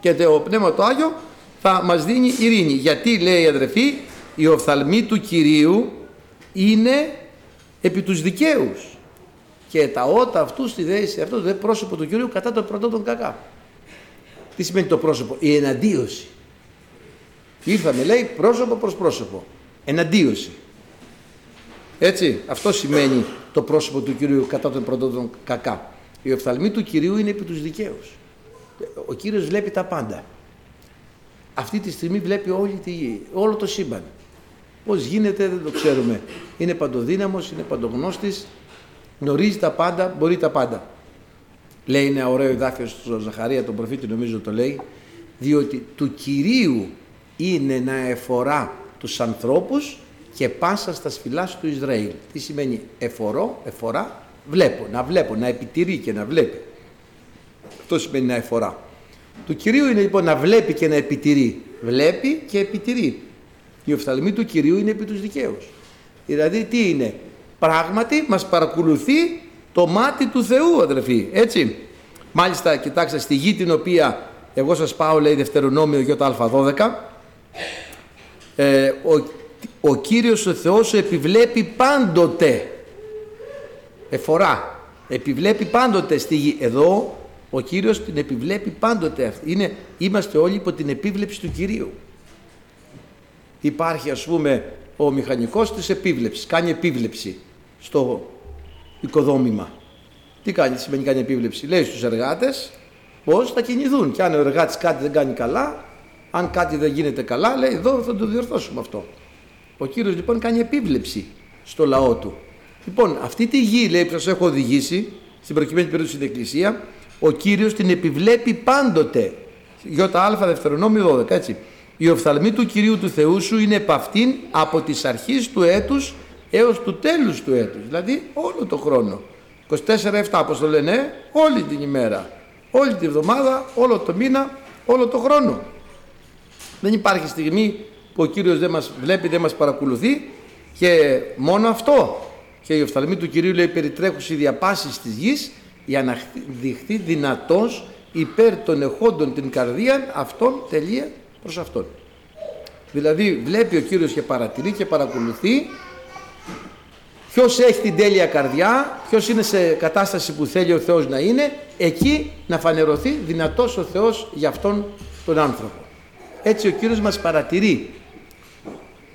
Και το Πνεύμα το Άγιο θα μας δίνει ειρήνη. Γιατί λέει η αδερφή, η οφθαλμή του Κυρίου είναι επί τους δικαίους και τα ότα αυτού στη δέση, αυτό το πρόσωπο του Κυρίου κατά το πρωτό των κακά. Τι σημαίνει το πρόσωπο, η εναντίωση. Ήρθαμε λέει πρόσωπο προς πρόσωπο. Εναντίωση. Έτσι, αυτό σημαίνει το πρόσωπο του Κυρίου κατά τον πρωτό των κακά. Η οφθαλμή του Κυρίου είναι επί τους δικαίους. Ο Κύριος βλέπει τα πάντα. Αυτή τη στιγμή βλέπει όλη τη γη, όλο το σύμπαν. Πώς γίνεται δεν το ξέρουμε. Είναι παντοδύναμος, είναι παντογνώστης, γνωρίζει τα πάντα, μπορεί τα πάντα. Λέει ένα ωραίο εδάφιο στο Ζαχαρία, τον προφήτη νομίζω το λέει, διότι του Κυρίου είναι να εφορά τους ανθρώπους και πάσα στα σφυλάς του Ισραήλ. Τι σημαίνει εφορώ, εφορά, βλέπω, να βλέπω, να επιτηρεί και να βλέπει. Αυτό σημαίνει να εφορά. Του Κυρίου είναι λοιπόν να βλέπει και να επιτηρεί. Βλέπει και επιτηρεί. Η οφθαλμή του Κυρίου είναι επί τους δικαίους. Δηλαδή τι είναι; Πράγματι μας παρακολουθεί το μάτι του Θεού αδερφοί. Έτσι. Μάλιστα κοιτάξτε στη γη την οποία εγώ σας πάω λέει Δευτερονόμιο Ι12 ε, ο, ο Κύριος ο Θεός σου επιβλέπει πάντοτε εφορά επιβλέπει πάντοτε στη γη εδώ ο Κύριος την επιβλέπει πάντοτε Είναι, είμαστε όλοι υπό την επίβλεψη του Κυρίου υπάρχει ας πούμε ο μηχανικός της επίβλεψης κάνει επίβλεψη στο οικοδόμημα. Τι κάνει, τι σημαίνει κάνει επίβλεψη. Λέει στους εργάτες πώς θα κινηθούν. Και αν ο εργάτης κάτι δεν κάνει καλά αν κάτι δεν γίνεται καλά λέει εδώ θα το διορθώσουμε αυτό ο Κύριος λοιπόν κάνει επίβλεψη στο λαό του. Λοιπόν αυτή τη γη λέει που σας έχω οδηγήσει στην προκειμένη περίπτωση στην Εκκλησία ο Κύριος την επιβλέπει πάντοτε. ΙΑ Δευτερονόμιο 12, έτσι. Η οφθαλμή του Κυρίου του Θεού σου είναι επ' αυτήν από τις αρχές του έτους έως του τέλους του έτους. Δηλαδή όλο το χρόνο. 24-7 όπως το λένε, όλη την ημέρα. Όλη την εβδομάδα, όλο το μήνα, όλο το χρόνο. Δεν υπάρχει στιγμή που ο Κύριος δεν μας βλέπει, δεν μας παρακολουθεί και μόνο αυτό. Και η οφθαλμή του Κυρίου λέει περιτρέχουση διαπάσεις της γης για να δειχθεί δυνατός υπέρ των εχόντων την καρδία αυτών τελεία προς αυτόν. Δηλαδή βλέπει ο Κύριος και παρατηρεί και παρακολουθεί ποιος έχει την τέλεια καρδιά, ποιος είναι σε κατάσταση που θέλει ο Θεός να είναι, εκεί να φανερωθεί δυνατός ο Θεός για αυτόν τον άνθρωπο. Έτσι ο Κύριος μας παρατηρεί.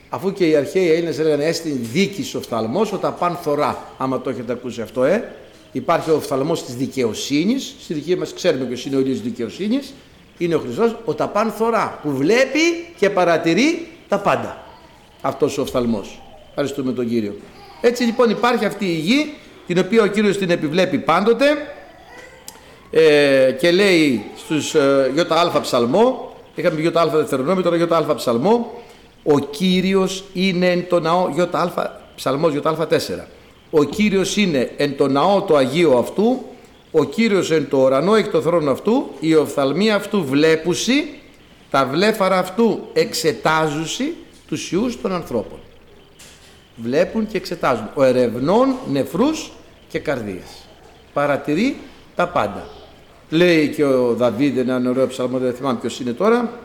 Αφού και οι αρχαίοι Έλληνες έλεγαν έστειν δίκης ο φθαλμός, όταν παν θωρά, άμα το έχετε ακούσει αυτό, ε, υπάρχει ο οφθαλμός της δικαιοσύνης, στη δική μας ξέρουμε ποιος είναι ο ήλιος της δικαιοσύνης, είναι ο Χριστός, ο ταπάν θωρά, που βλέπει και παρατηρεί τα πάντα. Αυτός ο οφθαλμός. Ευχαριστούμε τον Κύριο. Έτσι λοιπόν υπάρχει αυτή η γη, την οποία ο Κύριος την επιβλέπει πάντοτε ε, και λέει στους ε, ΙΑ ψαλμό, είχαμε ΙΑ δευτερονόμιο, τώρα ΙΑ ψαλμό, ο Κύριος είναι εν το ναό, ΙΑ ψαλμός ΙΑ4 ο Κύριος είναι εν το ναό το Αγίο αυτού, ο Κύριος εν το ουρανό έχει το θρόνο αυτού, η οφθαλμοί αυτού βλέπουσι, τα βλέφαρα αυτού εξετάζουσι τους ιούς των ανθρώπων. Βλέπουν και εξετάζουν. Ο ερευνών νεφρούς και καρδίες. Παρατηρεί τα πάντα. Λέει και ο Δαβίδ έναν ωραίο ψαλμό, δεν θυμάμαι ποιος είναι τώρα,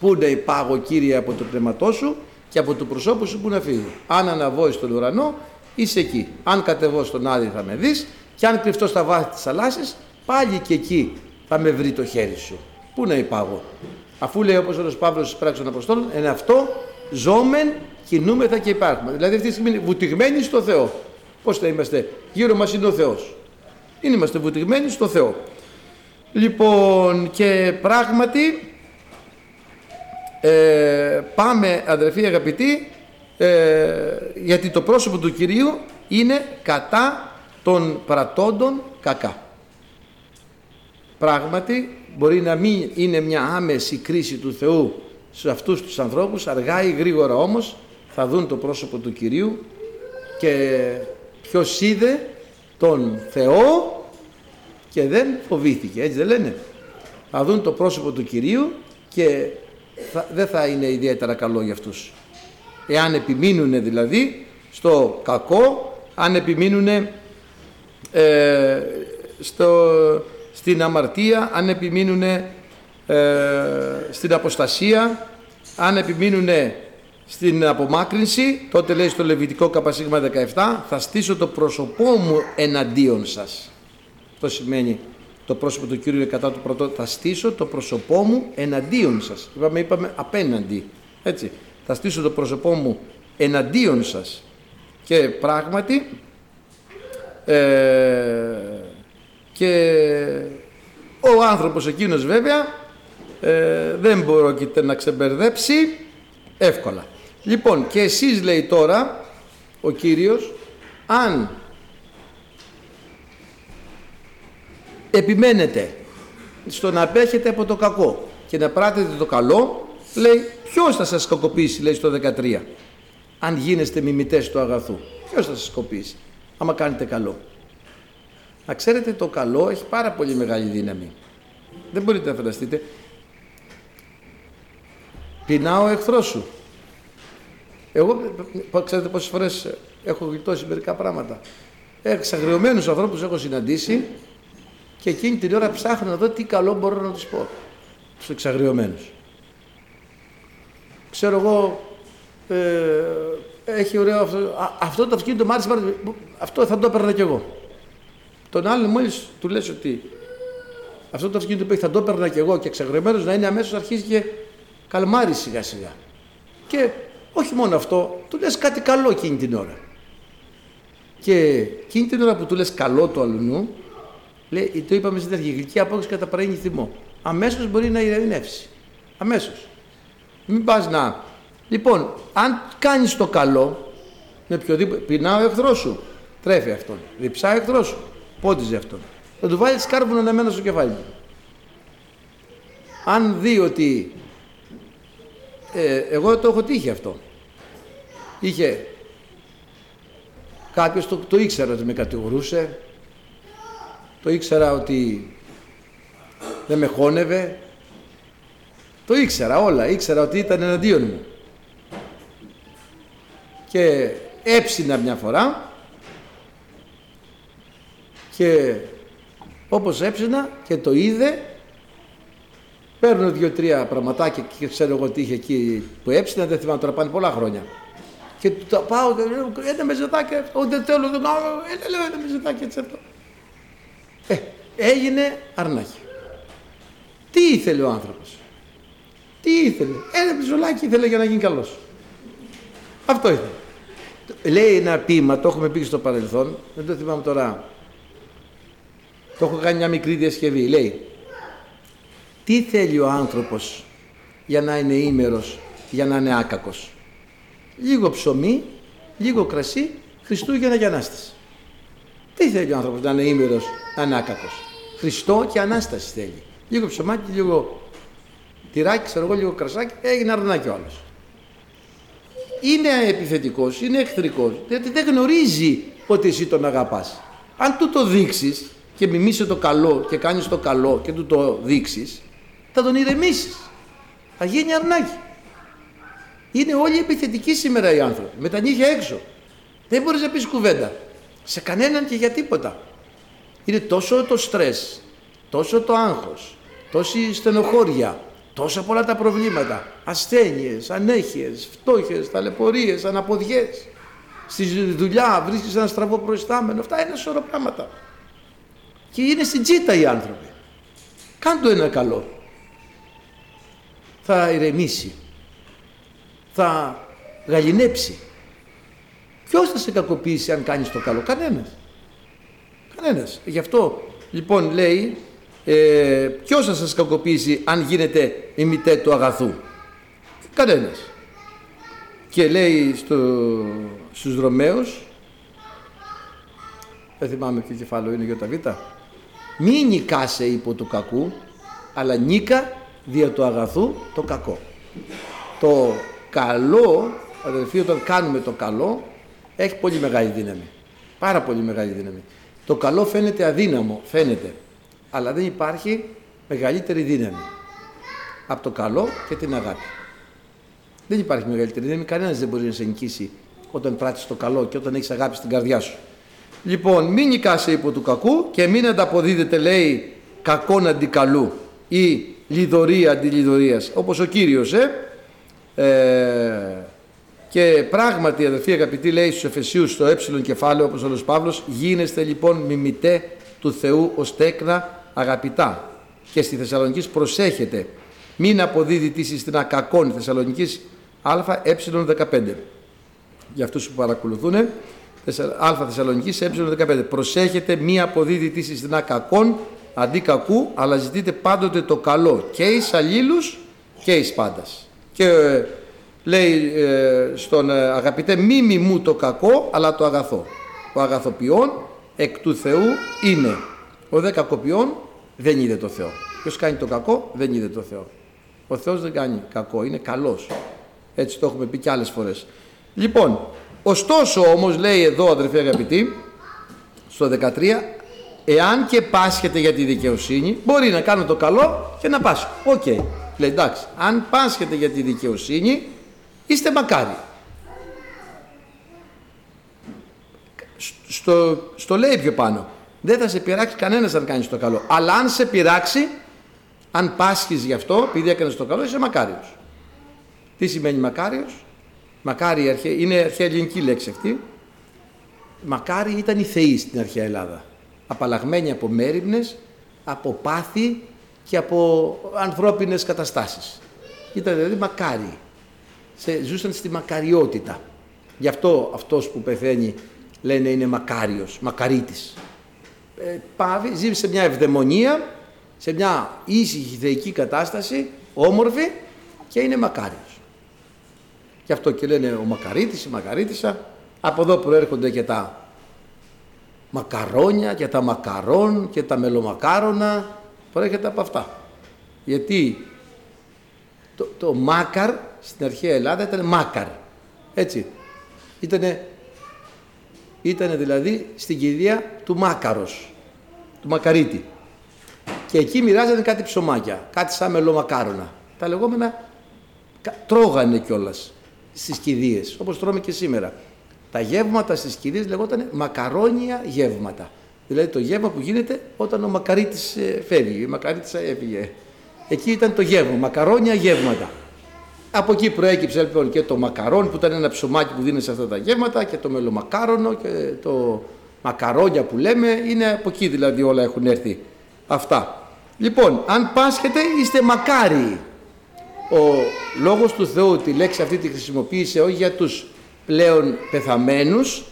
Πού να υπάγω Κύριε από το πνεύματό σου και από το προσώπου σου που να φύγω. Αν αναβώ στον ουρανό είσαι εκεί. Αν κατεβώ στον Άδη θα με δεις και αν κρυφτώ στα βάθη της θαλάσσης πάλι και εκεί θα με βρει το χέρι σου. Πού να υπάγω. Αφού λέει όπως ο Παύλος στις πράξεις των Αποστόλων, εν αυτό ζώμεν κινούμεθα και υπάρχουμε. Δηλαδή αυτή τη στιγμή είναι βουτυγμένοι στο Θεό. Πώς θα είμαστε; Γύρω μας είναι ο Θεός. Είναι είμαστε βουτυγμένοι στο Θεό. Λοιπόν και πράγματι ε, πάμε αδερφοί αγαπητοί ε, γιατί το πρόσωπο του Κυρίου είναι κατά των πρατώντων κακά. Πράγματι μπορεί να μην είναι μια άμεση κρίση του Θεού σε αυτούς τους ανθρώπους, αργά ή γρήγορα όμως θα δουν το πρόσωπο του Κυρίου και ποιος είδε τον Θεό και δεν φοβήθηκε, έτσι δεν λένε. Θα δουν το πρόσωπο του Κυρίου και δεν θα είναι ιδιαίτερα καλό για αυτούς εάν επιμείνουν δηλαδή στο κακό, αν επιμείνουν ε, στο, στην αμαρτία, αν επιμείνουν ε, στην αποστασία, αν επιμείνουν στην απομάκρυνση, τότε λέει στο Λεβιτικό καπασίγμα 17, θα στήσω το πρόσωπό μου εναντίον σας. Αυτό σημαίνει το πρόσωπο του Κύριου είναι κατά του πρωτό, θα στήσω το πρόσωπό μου εναντίον σας. Είπαμε, είπαμε απέναντι. Έτσι θα στήσω το πρόσωπό μου εναντίον σας και πράγματι ε, και ο άνθρωπος εκείνος βέβαια ε, δεν μπορεί να ξεμπερδέψει εύκολα. Λοιπόν και εσείς λέει τώρα ο Κύριος αν επιμένετε στο να απέχετε από το κακό και να πράτετε το καλό λέει Ποιος θα σας κακοποιήσει, λέει στο 13. αν γίνεστε μιμητές του αγαθού. Ποιος θα σας κοπήσει, άμα κάνετε καλό. Να ξέρετε το καλό έχει πάρα πολύ μεγάλη δύναμη. Δεν μπορείτε να φανταστείτε. Πεινά ο εχθρός σου. Εγώ, ξέρετε πόσες φορές έχω γλιτώσει μερικά πράγματα. Εξαγριωμένους ανθρώπους έχω συναντήσει και εκείνη την ώρα ψάχνω να δω τι καλό μπορώ να τους πω. Τους εξαγριωμένους. Ξέρω εγώ, ε, έχει ωραίο αυτό, α, αυτό το αυτοκίνητο μ' άρεσε, αυτό θα το έπαιρνα κι εγώ. Τον άλλον μόλις του λες ότι αυτό το αυτοκίνητο που έχει θα το έπαιρνα κι εγώ και εξαγριωμένος να είναι αμέσως αρχίζει και καλμάρει σιγά σιγά. Και όχι μόνο αυτό, του λες κάτι καλό εκείνη την ώρα. Και εκείνη την ώρα που του λες καλό του αλουνού, λέει, το είπαμε στην αρχή, γλυκή απόκριση καταπραίνει θυμό. Αμέσως μπορεί να ηρεμηνεύσει. Αμέσως. Μην πας να... Λοιπόν, αν κάνεις το καλό, με οποιοδήποτε, πεινά ο εχθρός σου, τρέφει αυτόν. Διψά ο εχθρός σου, πότιζε αυτόν. Θα του βάλεις σκάρβουνο αναμένα στο κεφάλι του. Αν δει ότι ε, εγώ το έχω τύχει αυτό. Είχε κάποιος το, το ήξερα ότι με κατηγορούσε, το ήξερα ότι δεν με χώνευε, το ήξερα όλα, ήξερα ότι ήταν εναντίον μου. Και έψινα μια φορά και όπως έψινα και το είδε Παίρνω δύο-τρία πραγματάκια και ξέρω εγώ τι είχε εκεί που έψηνα, δεν θυμάμαι τώρα πάνε πολλά χρόνια. Και του τα πάω και λέω: Ένα μεζετάκι αυτό, δεν θέλω, δεν κάνω. Λέω ένα μεζετάκι έτσι αυτό. Ε, έγινε αρνάκι. Τι ήθελε ο άνθρωπος; Τι ήθελε; Ένα μεζολάκι ήθελε για να γίνει καλός. Αυτό ήθελε. Λέει ένα ποίημα, το έχουμε πει στο παρελθόν, δεν το θυμάμαι τώρα. Το έχω κάνει μια μικρή διασκευή. Λέει, τι θέλει ο άνθρωπος για να είναι ήμερος, για να είναι άκακος; Λίγο ψωμί, λίγο κρασί, Χριστούγεννα για Ανάσταση. Τι θέλει ο άνθρωπος να είναι ήμερος, να είναι άκακος; Χριστό και Ανάσταση θέλει. Λίγο ψωμάκι, λίγο τυράκι, ξέρω εγώ, λίγο κρασάκι, έγινε αρνάκι ο άλλος. Είναι επιθετικός, είναι εχθρικός, γιατί δεν γνωρίζει ότι εσύ τον αγαπάς. Αν του το δείξεις και μιμήσει το καλό και κάνεις το καλό και του το δείξεις, θα τον ηρεμήσεις. Θα γίνει αρνάκι. Είναι όλοι επιθετικοί σήμερα οι άνθρωποι. Με τα νύχια έξω. Δεν μπορείς να πεις κουβέντα. Σε κανέναν και για τίποτα. Είναι τόσο το στρες, τόσο το άγχος, τόση στενοχώρια, τόσα πολλά τα προβλήματα, ασθένειες, ανέχειες, φτώχειες, ταλαιπωρίες, αναποδιές. Στη δουλειά βρίσκεις ένα στραβό προϊστάμενο, αυτά είναι σωρό πράγματα. Και είναι στην τσίτα οι άνθρωποι. Κάντο ένα καλό θα ηρεμήσει, θα γαλινέψει. Ποιος θα σε κακοποιήσει αν κάνεις το καλό, κανένας. Κανένας. Γι' αυτό λοιπόν λέει ε, ποιος θα σας κακοποιήσει αν γίνετε ημιτέ του αγαθού; Κανένας. Και λέει στο, στους Ρωμαίους, δεν θυμάμαι ποιο κεφάλαιο είναι για τα β' μη νικάσε υπό του κακού, αλλά νίκα δια του αγαθού το κακό. Το καλό, αδελφοί, όταν κάνουμε το καλό, έχει πολύ μεγάλη δύναμη. Πάρα πολύ μεγάλη δύναμη. Το καλό φαίνεται αδύναμο, φαίνεται. Αλλά δεν υπάρχει μεγαλύτερη δύναμη από το καλό και την αγάπη. Δεν υπάρχει μεγαλύτερη δύναμη, κανένας δεν μπορεί να σε νικήσει όταν πράττεις το καλό και όταν έχεις αγάπη στην καρδιά σου. Λοιπόν, μην νικάσαι υπό του κακού και μην ανταποδίδετε, λέει, κακόν αντικαλού ή λιδωρία αντιλιδωρίας, όπως ο Κύριος, ε; ε και πράγματι, αδελφοί αγαπητοί, λέει στους Εφεσίους στο ε κεφάλαιο, όπως ο Παύλος, γίνεστε λοιπόν μιμητέ του Θεού ως τέκνα αγαπητά. Και στη Θεσσαλονίκης προσέχετε, μην αποδίδει στην ακακόν Θεσσαλονίκης α, ε15. Για αυτούς που παρακολουθούν, α Θεσσαλονίκης ε15. Προσέχετε, μη αποδίδει στην ακακόν αντί κακού, αλλά ζητείτε πάντοτε το καλό και εις αλλήλους και εις πάντας. Και ε, λέει ε, στον ε, αγαπητέ μη μιμού το κακό, αλλά το αγαθό. Ο αγαθοποιών εκ του Θεού είναι. Ο δε κακοποιών δεν είδε το Θεό. Ποιος κάνει το κακό δεν είδε το Θεό. Ο Θεός δεν κάνει κακό, είναι καλός. Έτσι το έχουμε πει και άλλες φορές. Λοιπόν, ωστόσο όμως λέει εδώ αδερφέ αγαπητοί, στο 13, εάν και πάσχετε για τη δικαιοσύνη, μπορεί να κάνω το καλό και να πάσχω. OK. Okay. Λέει εντάξει, αν πάσχετε για τη δικαιοσύνη, είστε μακάριοι. Στο, στο λέει πιο πάνω. Δεν θα σε πειράξει κανένας αν κάνεις το καλό. Αλλά αν σε πειράξει, αν πάσχεις γι' αυτό, επειδή έκανες το καλό, είσαι μακάριος. Τι σημαίνει μακάριος; Μακάρι είναι αρχαία ελληνική λέξη αυτή. Μακάρι ήταν οι θεοί στην αρχαία Ελλάδα. Απαλλαγμένοι από μέρημνες, από πάθη και από ανθρώπινες καταστάσεις. Ήταν δηλαδή μακάρι. Σε, ζούσαν στη μακαριότητα. Γι' αυτό αυτός που πεθαίνει λένε είναι μακάριος, μακαρίτης. Ε, πάβει, ζει σε μια ευδαιμονία, σε μια ήσυχη θεϊκή κατάσταση, όμορφη και είναι μακάριος. Γι' αυτό και λένε ο μακαρίτης, η μακαρίτησα. Από εδώ προέρχονται και τα μακαρόνια και τα μακαρόν και τα μελομακάρονα. Προέρχεται από αυτά. Γιατί το, το μάκαρ στην αρχαία Ελλάδα ήταν μάκαρ. Έτσι. Ήτανε, ήτανε δηλαδή στην κηδεία του μάκαρος, του μακαρίτη. Και εκεί μοιράζανε κάτι ψωμάκια, κάτι σαν μελομακάρονα. Τα λεγόμενα τρώγανε κιόλας στις κηδείες, όπως τρώμε και σήμερα. Τα γεύματα στις κηδείες λεγόταν μακαρόνια γεύματα. Δηλαδή το γεύμα που γίνεται όταν ο μακαρίτης ε, φεύγει, η μακαρίτησα έφυγε. Εκεί ήταν το γεύμα, μακαρόνια γεύματα. Από εκεί προέκυψε λοιπόν και το μακαρόν που ήταν ένα ψωμάκι που δίνει σε αυτά τα γεύματα και το μελομακάρονο και το μακαρόνια που λέμε είναι από εκεί δηλαδή όλα έχουν έρθει αυτά. Λοιπόν, αν πάσχετε είστε μακάριοι. Ο λόγος του Θεού τη λέξη αυτή τη χρησιμοποίησε όχι για τους πλέον πεθαμένους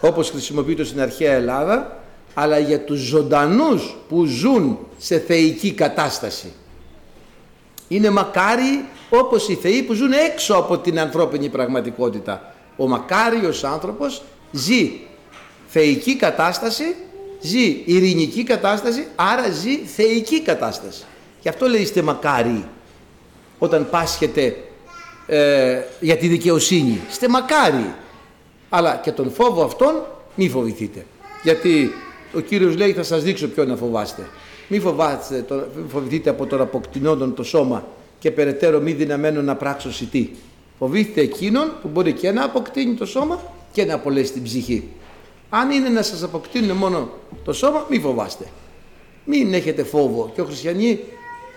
όπως χρησιμοποιείται στην αρχαία Ελλάδα αλλά για τους ζωντανούς που ζουν σε θεϊκή κατάσταση. Είναι μακάριοι όπως οι θεοί που ζουν έξω από την ανθρώπινη πραγματικότητα. Ο μακάριος άνθρωπος ζει θεϊκή κατάσταση, ζει ειρηνική κατάσταση, άρα ζει θεϊκή κατάσταση. Γι' αυτό λέει είστε μακάριοι όταν πάσχετε ε, για τη δικαιοσύνη. Είστε μακάριοι. Αλλά και τον φόβο αυτόν μη φοβηθείτε. Γιατί ο Κύριος λέει θα σας δείξω ποιο να φοβάστε. Μη φοβάστε, φοβηθείτε από τον αποκτηνόντων το σώμα και περαιτέρω μη δυναμένο να πράξω σιτή. Φοβήθητε εκείνον που μπορεί και να αποκτήνει το σώμα και να απολέσει την ψυχή. Αν είναι να σας αποκτήνουν μόνο το σώμα, μη φοβάστε. Μην έχετε φόβο. Και ο χριστιανοί,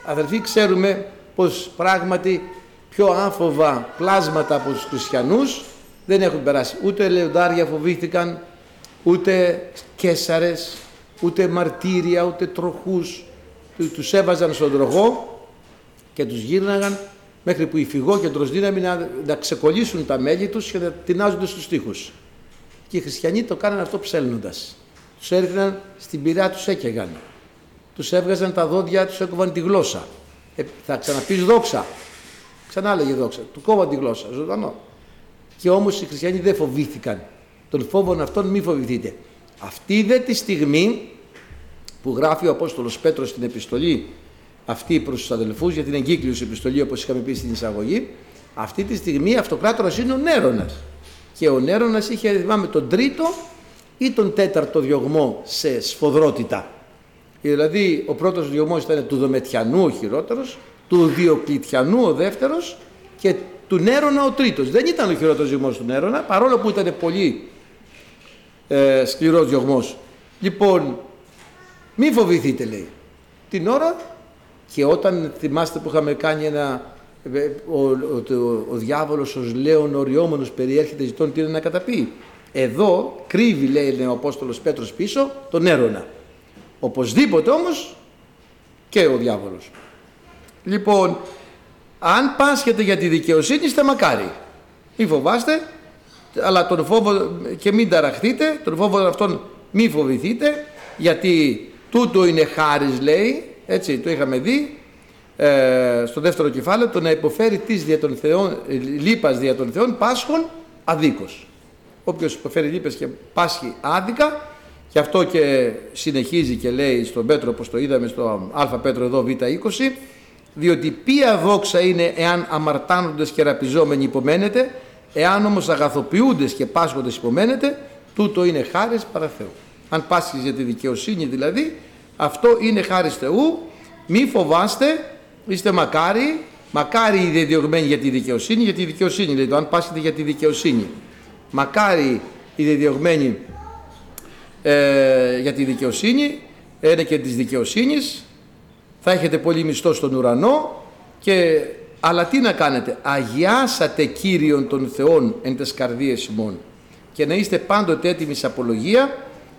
αδελφοί, ξέρουμε πως πράγματι πιο άφοβα πλάσματα από τους χριστιανούς δεν έχουν περάσει. Ούτε λεοντάρια φοβήθηκαν, ούτε κέσαρες, ούτε μαρτύρια, ούτε τροχούς. Τους έβαζαν στον τροχό και τους γύρναγαν μέχρι που η φυγό και δύναμη να, να ξεκολλήσουν τα μέλη τους και να τεινάζονται στους τοίχους. Και οι χριστιανοί το κάνανε αυτό ψέλνοντας. Τους έριχναν στην πυρά, τους έκαιγαν. Τους έβγαζαν τα δόντια, τους έκοβαν τη γλώσσα. Ε, θα ξαναπείς δόξα. Ξανά λέγε δόξα. Του κόβαν τη γλώσσα, ζωντανό. Και όμως οι χριστιανοί δεν φοβήθηκαν. Τον φόβον αυτόν μη φοβηθείτε. Αυτή δε τη στιγμή που γράφει ο Απόστολος Πέτρος στην επιστολή αυτή προς τους αδελφούς για την εγκύκλωση επιστολή όπως είχαμε πει στην εισαγωγή αυτή τη στιγμή αυτοκράτορας είναι ο Νέρονας και ο Νέρονας είχε θυμάμαι τον τρίτο ή τον τέταρτο διωγμό σε σφοδρότητα δηλαδή ο πρώτος διωγμός ήταν του Δομετιανού ο χειρότερος του Διοκλητιανού ο δεύτερος και του Νέρονα ο τρίτος δεν ήταν ο χειρότερος διωγμός του Νέρονα παρόλο που ήταν πολύ ε, σκληρός διωγμός λοιπόν μη φοβηθείτε λέει την ώρα και όταν θυμάστε που είχαμε κάνει ένα ε, ο, ο, ο, ο διάβολος ως λέον οριόμενος περιέρχεται ζητών τι είναι να καταπεί. Εδώ κρύβει λέει ο Απόστολος Πέτρος πίσω τον έρωνα. Οπωσδήποτε όμως και ο διάβολος. Λοιπόν, αν πάσχετε για τη δικαιοσύνη είστε μακάρι. Μη φοβάστε, αλλά τον φόβο και μην ταραχτείτε, τον φόβο αυτόν μη φοβηθείτε, γιατί τούτο είναι χάρις λέει, έτσι το είχαμε δει ε, στο δεύτερο κεφάλαιο, το να υποφέρει της δια των θεών, λύπας δια των θεών πάσχων αδίκως. Όποιος υποφέρει λύπες και πάσχει άδικα, και αυτό και συνεχίζει και λέει στον Πέτρο, όπως το είδαμε στο Α Πέτρο εδώ Β20, διότι ποια δόξα είναι εάν αμαρτάνοντες και ραπιζόμενοι υπομένετε, Εάν όμως αγαθοποιούντες και πάσχοντες υπομένετε, τούτο είναι χάρις παρά Θεού. Αν πάσχεις για τη δικαιοσύνη δηλαδή, αυτό είναι χάρις Θεού. Μη φοβάστε, είστε μακάρι, μακάρι οι διδιωγμένοι για τη δικαιοσύνη, για τη δικαιοσύνη λέει το, αν πάσχετε για τη δικαιοσύνη. Μακάρι οι διδιωγμένοι ε, για τη δικαιοσύνη, είναι και της δικαιοσύνης, θα έχετε πολύ μισθό στον ουρανό και αλλά τι να κάνετε, αγιάσατε Κύριον των Θεών εν τες καρδίες ημών και να είστε πάντοτε έτοιμοι σε απολογία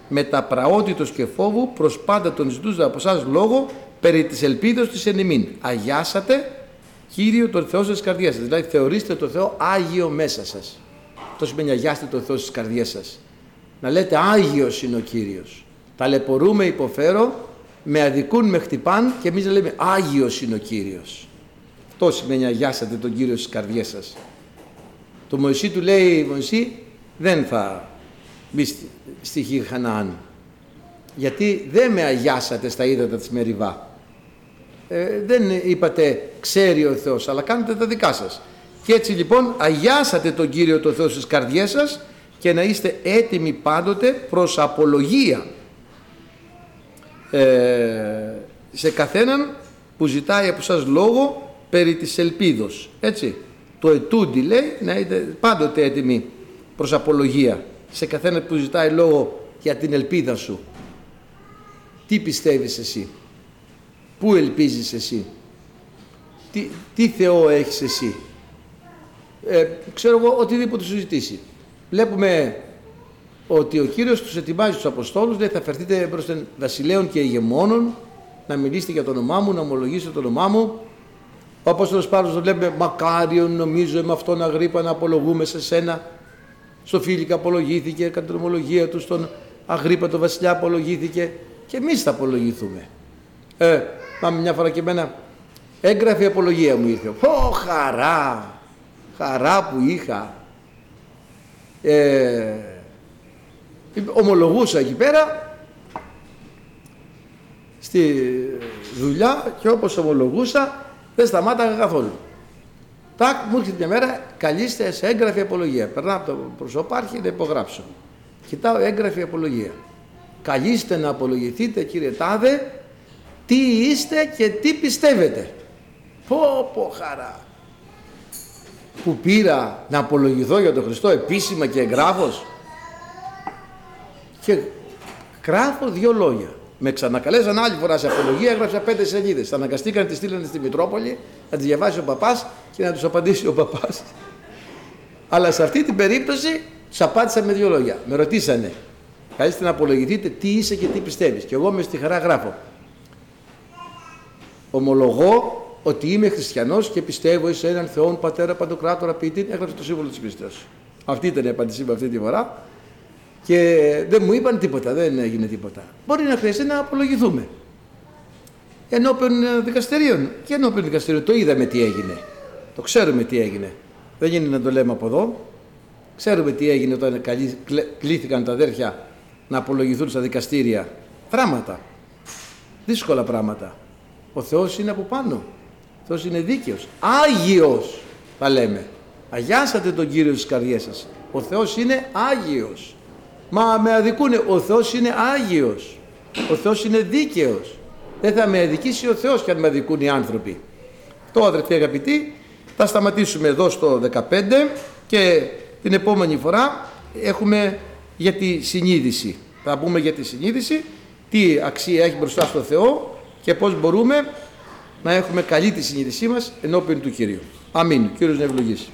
με τα πραότητος και φόβου προς πάντα τον ζητούσα από εσάς λόγο περί της ελπίδος της εν Αγιάσατε Κύριο τον Θεό στις καρδιές σας. Δηλαδή θεωρήστε τον Θεό Άγιο μέσα σας. Αυτό σημαίνει αγιάστε τον Θεό στις καρδιές σας. Να λέτε Άγιος είναι ο Κύριος. Ταλαιπωρούμε, υποφέρω, με αδικούν, με χτυπάν και εμείς λέμε Άγιος είναι ο Κύριος. Αυτό σημαίνει αγιάσατε τον Κύριο στις καρδιές σας. Το Μωυσή του λέει, Μωυσή δεν θα μπει στη, στη γη Χαναάν. Γιατί δεν με αγιάσατε στα ύδατα της Μεριβά. Ε, δεν είπατε ξέρει ο Θεός, αλλά κάνετε τα δικά σας. Και έτσι λοιπόν αγιάσατε τον Κύριο το Θεό στις καρδιές σας και να είστε έτοιμοι πάντοτε προς απολογία ε, σε καθέναν που ζητάει από σας λόγο περί της ελπίδος. Έτσι. Το ετούντι λέει να είστε πάντοτε έτοιμοι προς απολογία σε καθέναν που ζητάει λόγο για την ελπίδα σου. Τι πιστεύεις εσύ; Πού ελπίζεις εσύ; Τι, τι Θεό έχεις εσύ; Ε, ξέρω εγώ οτιδήποτε σου ζητήσει. Βλέπουμε ότι ο Κύριος τους ετοιμάζει τους Αποστόλους, λέει θα φερθείτε προς τον βασιλέων και ηγεμόνων, να μιλήσετε για το όνομά μου, να ομολογήσετε το όνομά μου. Ο Απόστολος Παύλος το λέμε μακάριον νομίζω με αυτόν αγρίπα να απολογούμε σε σένα. Στο Φίλικα απολογήθηκε, κατά την ομολογία του στον Αγρίπα το βασιλιά απολογήθηκε και εμείς θα απολογηθούμε. Ε, πάμε μια φορά και εμένα έγγραφη απολογία μου ήρθε. Πω χαρά, χαρά που είχα. Ε, ομολογούσα εκεί πέρα στη δουλειά και όπως ομολογούσα δεν σταμάταγα καθόλου. Τάκ, μου έρχεται μια μέρα, καλείστε σε έγγραφη απολογία. Περνάω από το προσωπάρχη να υπογράψω. Κοιτάω έγγραφη απολογία. Καλείστε να απολογηθείτε κύριε Τάδε, τι είστε και τι πιστεύετε. Πω πω χαρά. Που πήρα να απολογηθώ για τον Χριστό επίσημα και εγγράφος και γράφω δύο λόγια. Με ξανακαλέσαν άλλη φορά σε απολογία, έγραψα πέντε σελίδες. Θα αναγκαστήκαν να τη στείλανε στη Μητρόπολη, να τη διαβάσει ο παπάς και να τους απαντήσει ο παπάς. Αλλά σε αυτή την περίπτωση του απάντησα με δύο λόγια. Με ρωτήσανε, Καλείστε να απολογηθείτε τι είσαι και τι πιστεύεις; Και εγώ με στη χαρά γράφω. Ομολογώ ότι είμαι χριστιανός και πιστεύω σε έναν Θεόν Πατέρα Παντοκράτορα Ποιητή. Έγραψε το σύμβολο της πίστεω. Αυτή ήταν η απάντησή μου αυτή τη φορά και δεν μου είπαν τίποτα, δεν έγινε τίποτα. Μπορεί να χρειαστεί να απολογηθούμε. Ενώπιον ε, δικαστηρίων και ενώπιον δικαστηρίων. Το είδαμε τι έγινε. Το ξέρουμε τι έγινε. Δεν γίνεται να το λέμε από εδώ. Ξέρουμε τι έγινε όταν κλήθηκαν τα αδέρφια να απολογηθούν στα δικαστήρια. Πράγματα. Δύσκολα πράγματα. Ο Θεός είναι από πάνω. Ο Θεός είναι δίκαιος. Άγιος θα λέμε. Αγιάσατε τον Κύριο στις καρδιές σας. Ο Θεός είναι Άγιος. Μα με αδικούνε. Ο Θεός είναι Άγιος. Ο Θεός είναι δίκαιος. Δεν θα με αδικήσει ο Θεός και αν με αδικούν οι άνθρωποι. Το αδερφοί αγαπητοί θα σταματήσουμε εδώ στο 15 και την επόμενη φορά έχουμε για τη συνείδηση. Θα πούμε για τη συνείδηση, τι αξία έχει μπροστά στο Θεό και πώς μπορούμε να έχουμε καλή τη συνείδησή μας ενώπιον του Κυρίου. Αμήν. Κύριος να ευλογήσει.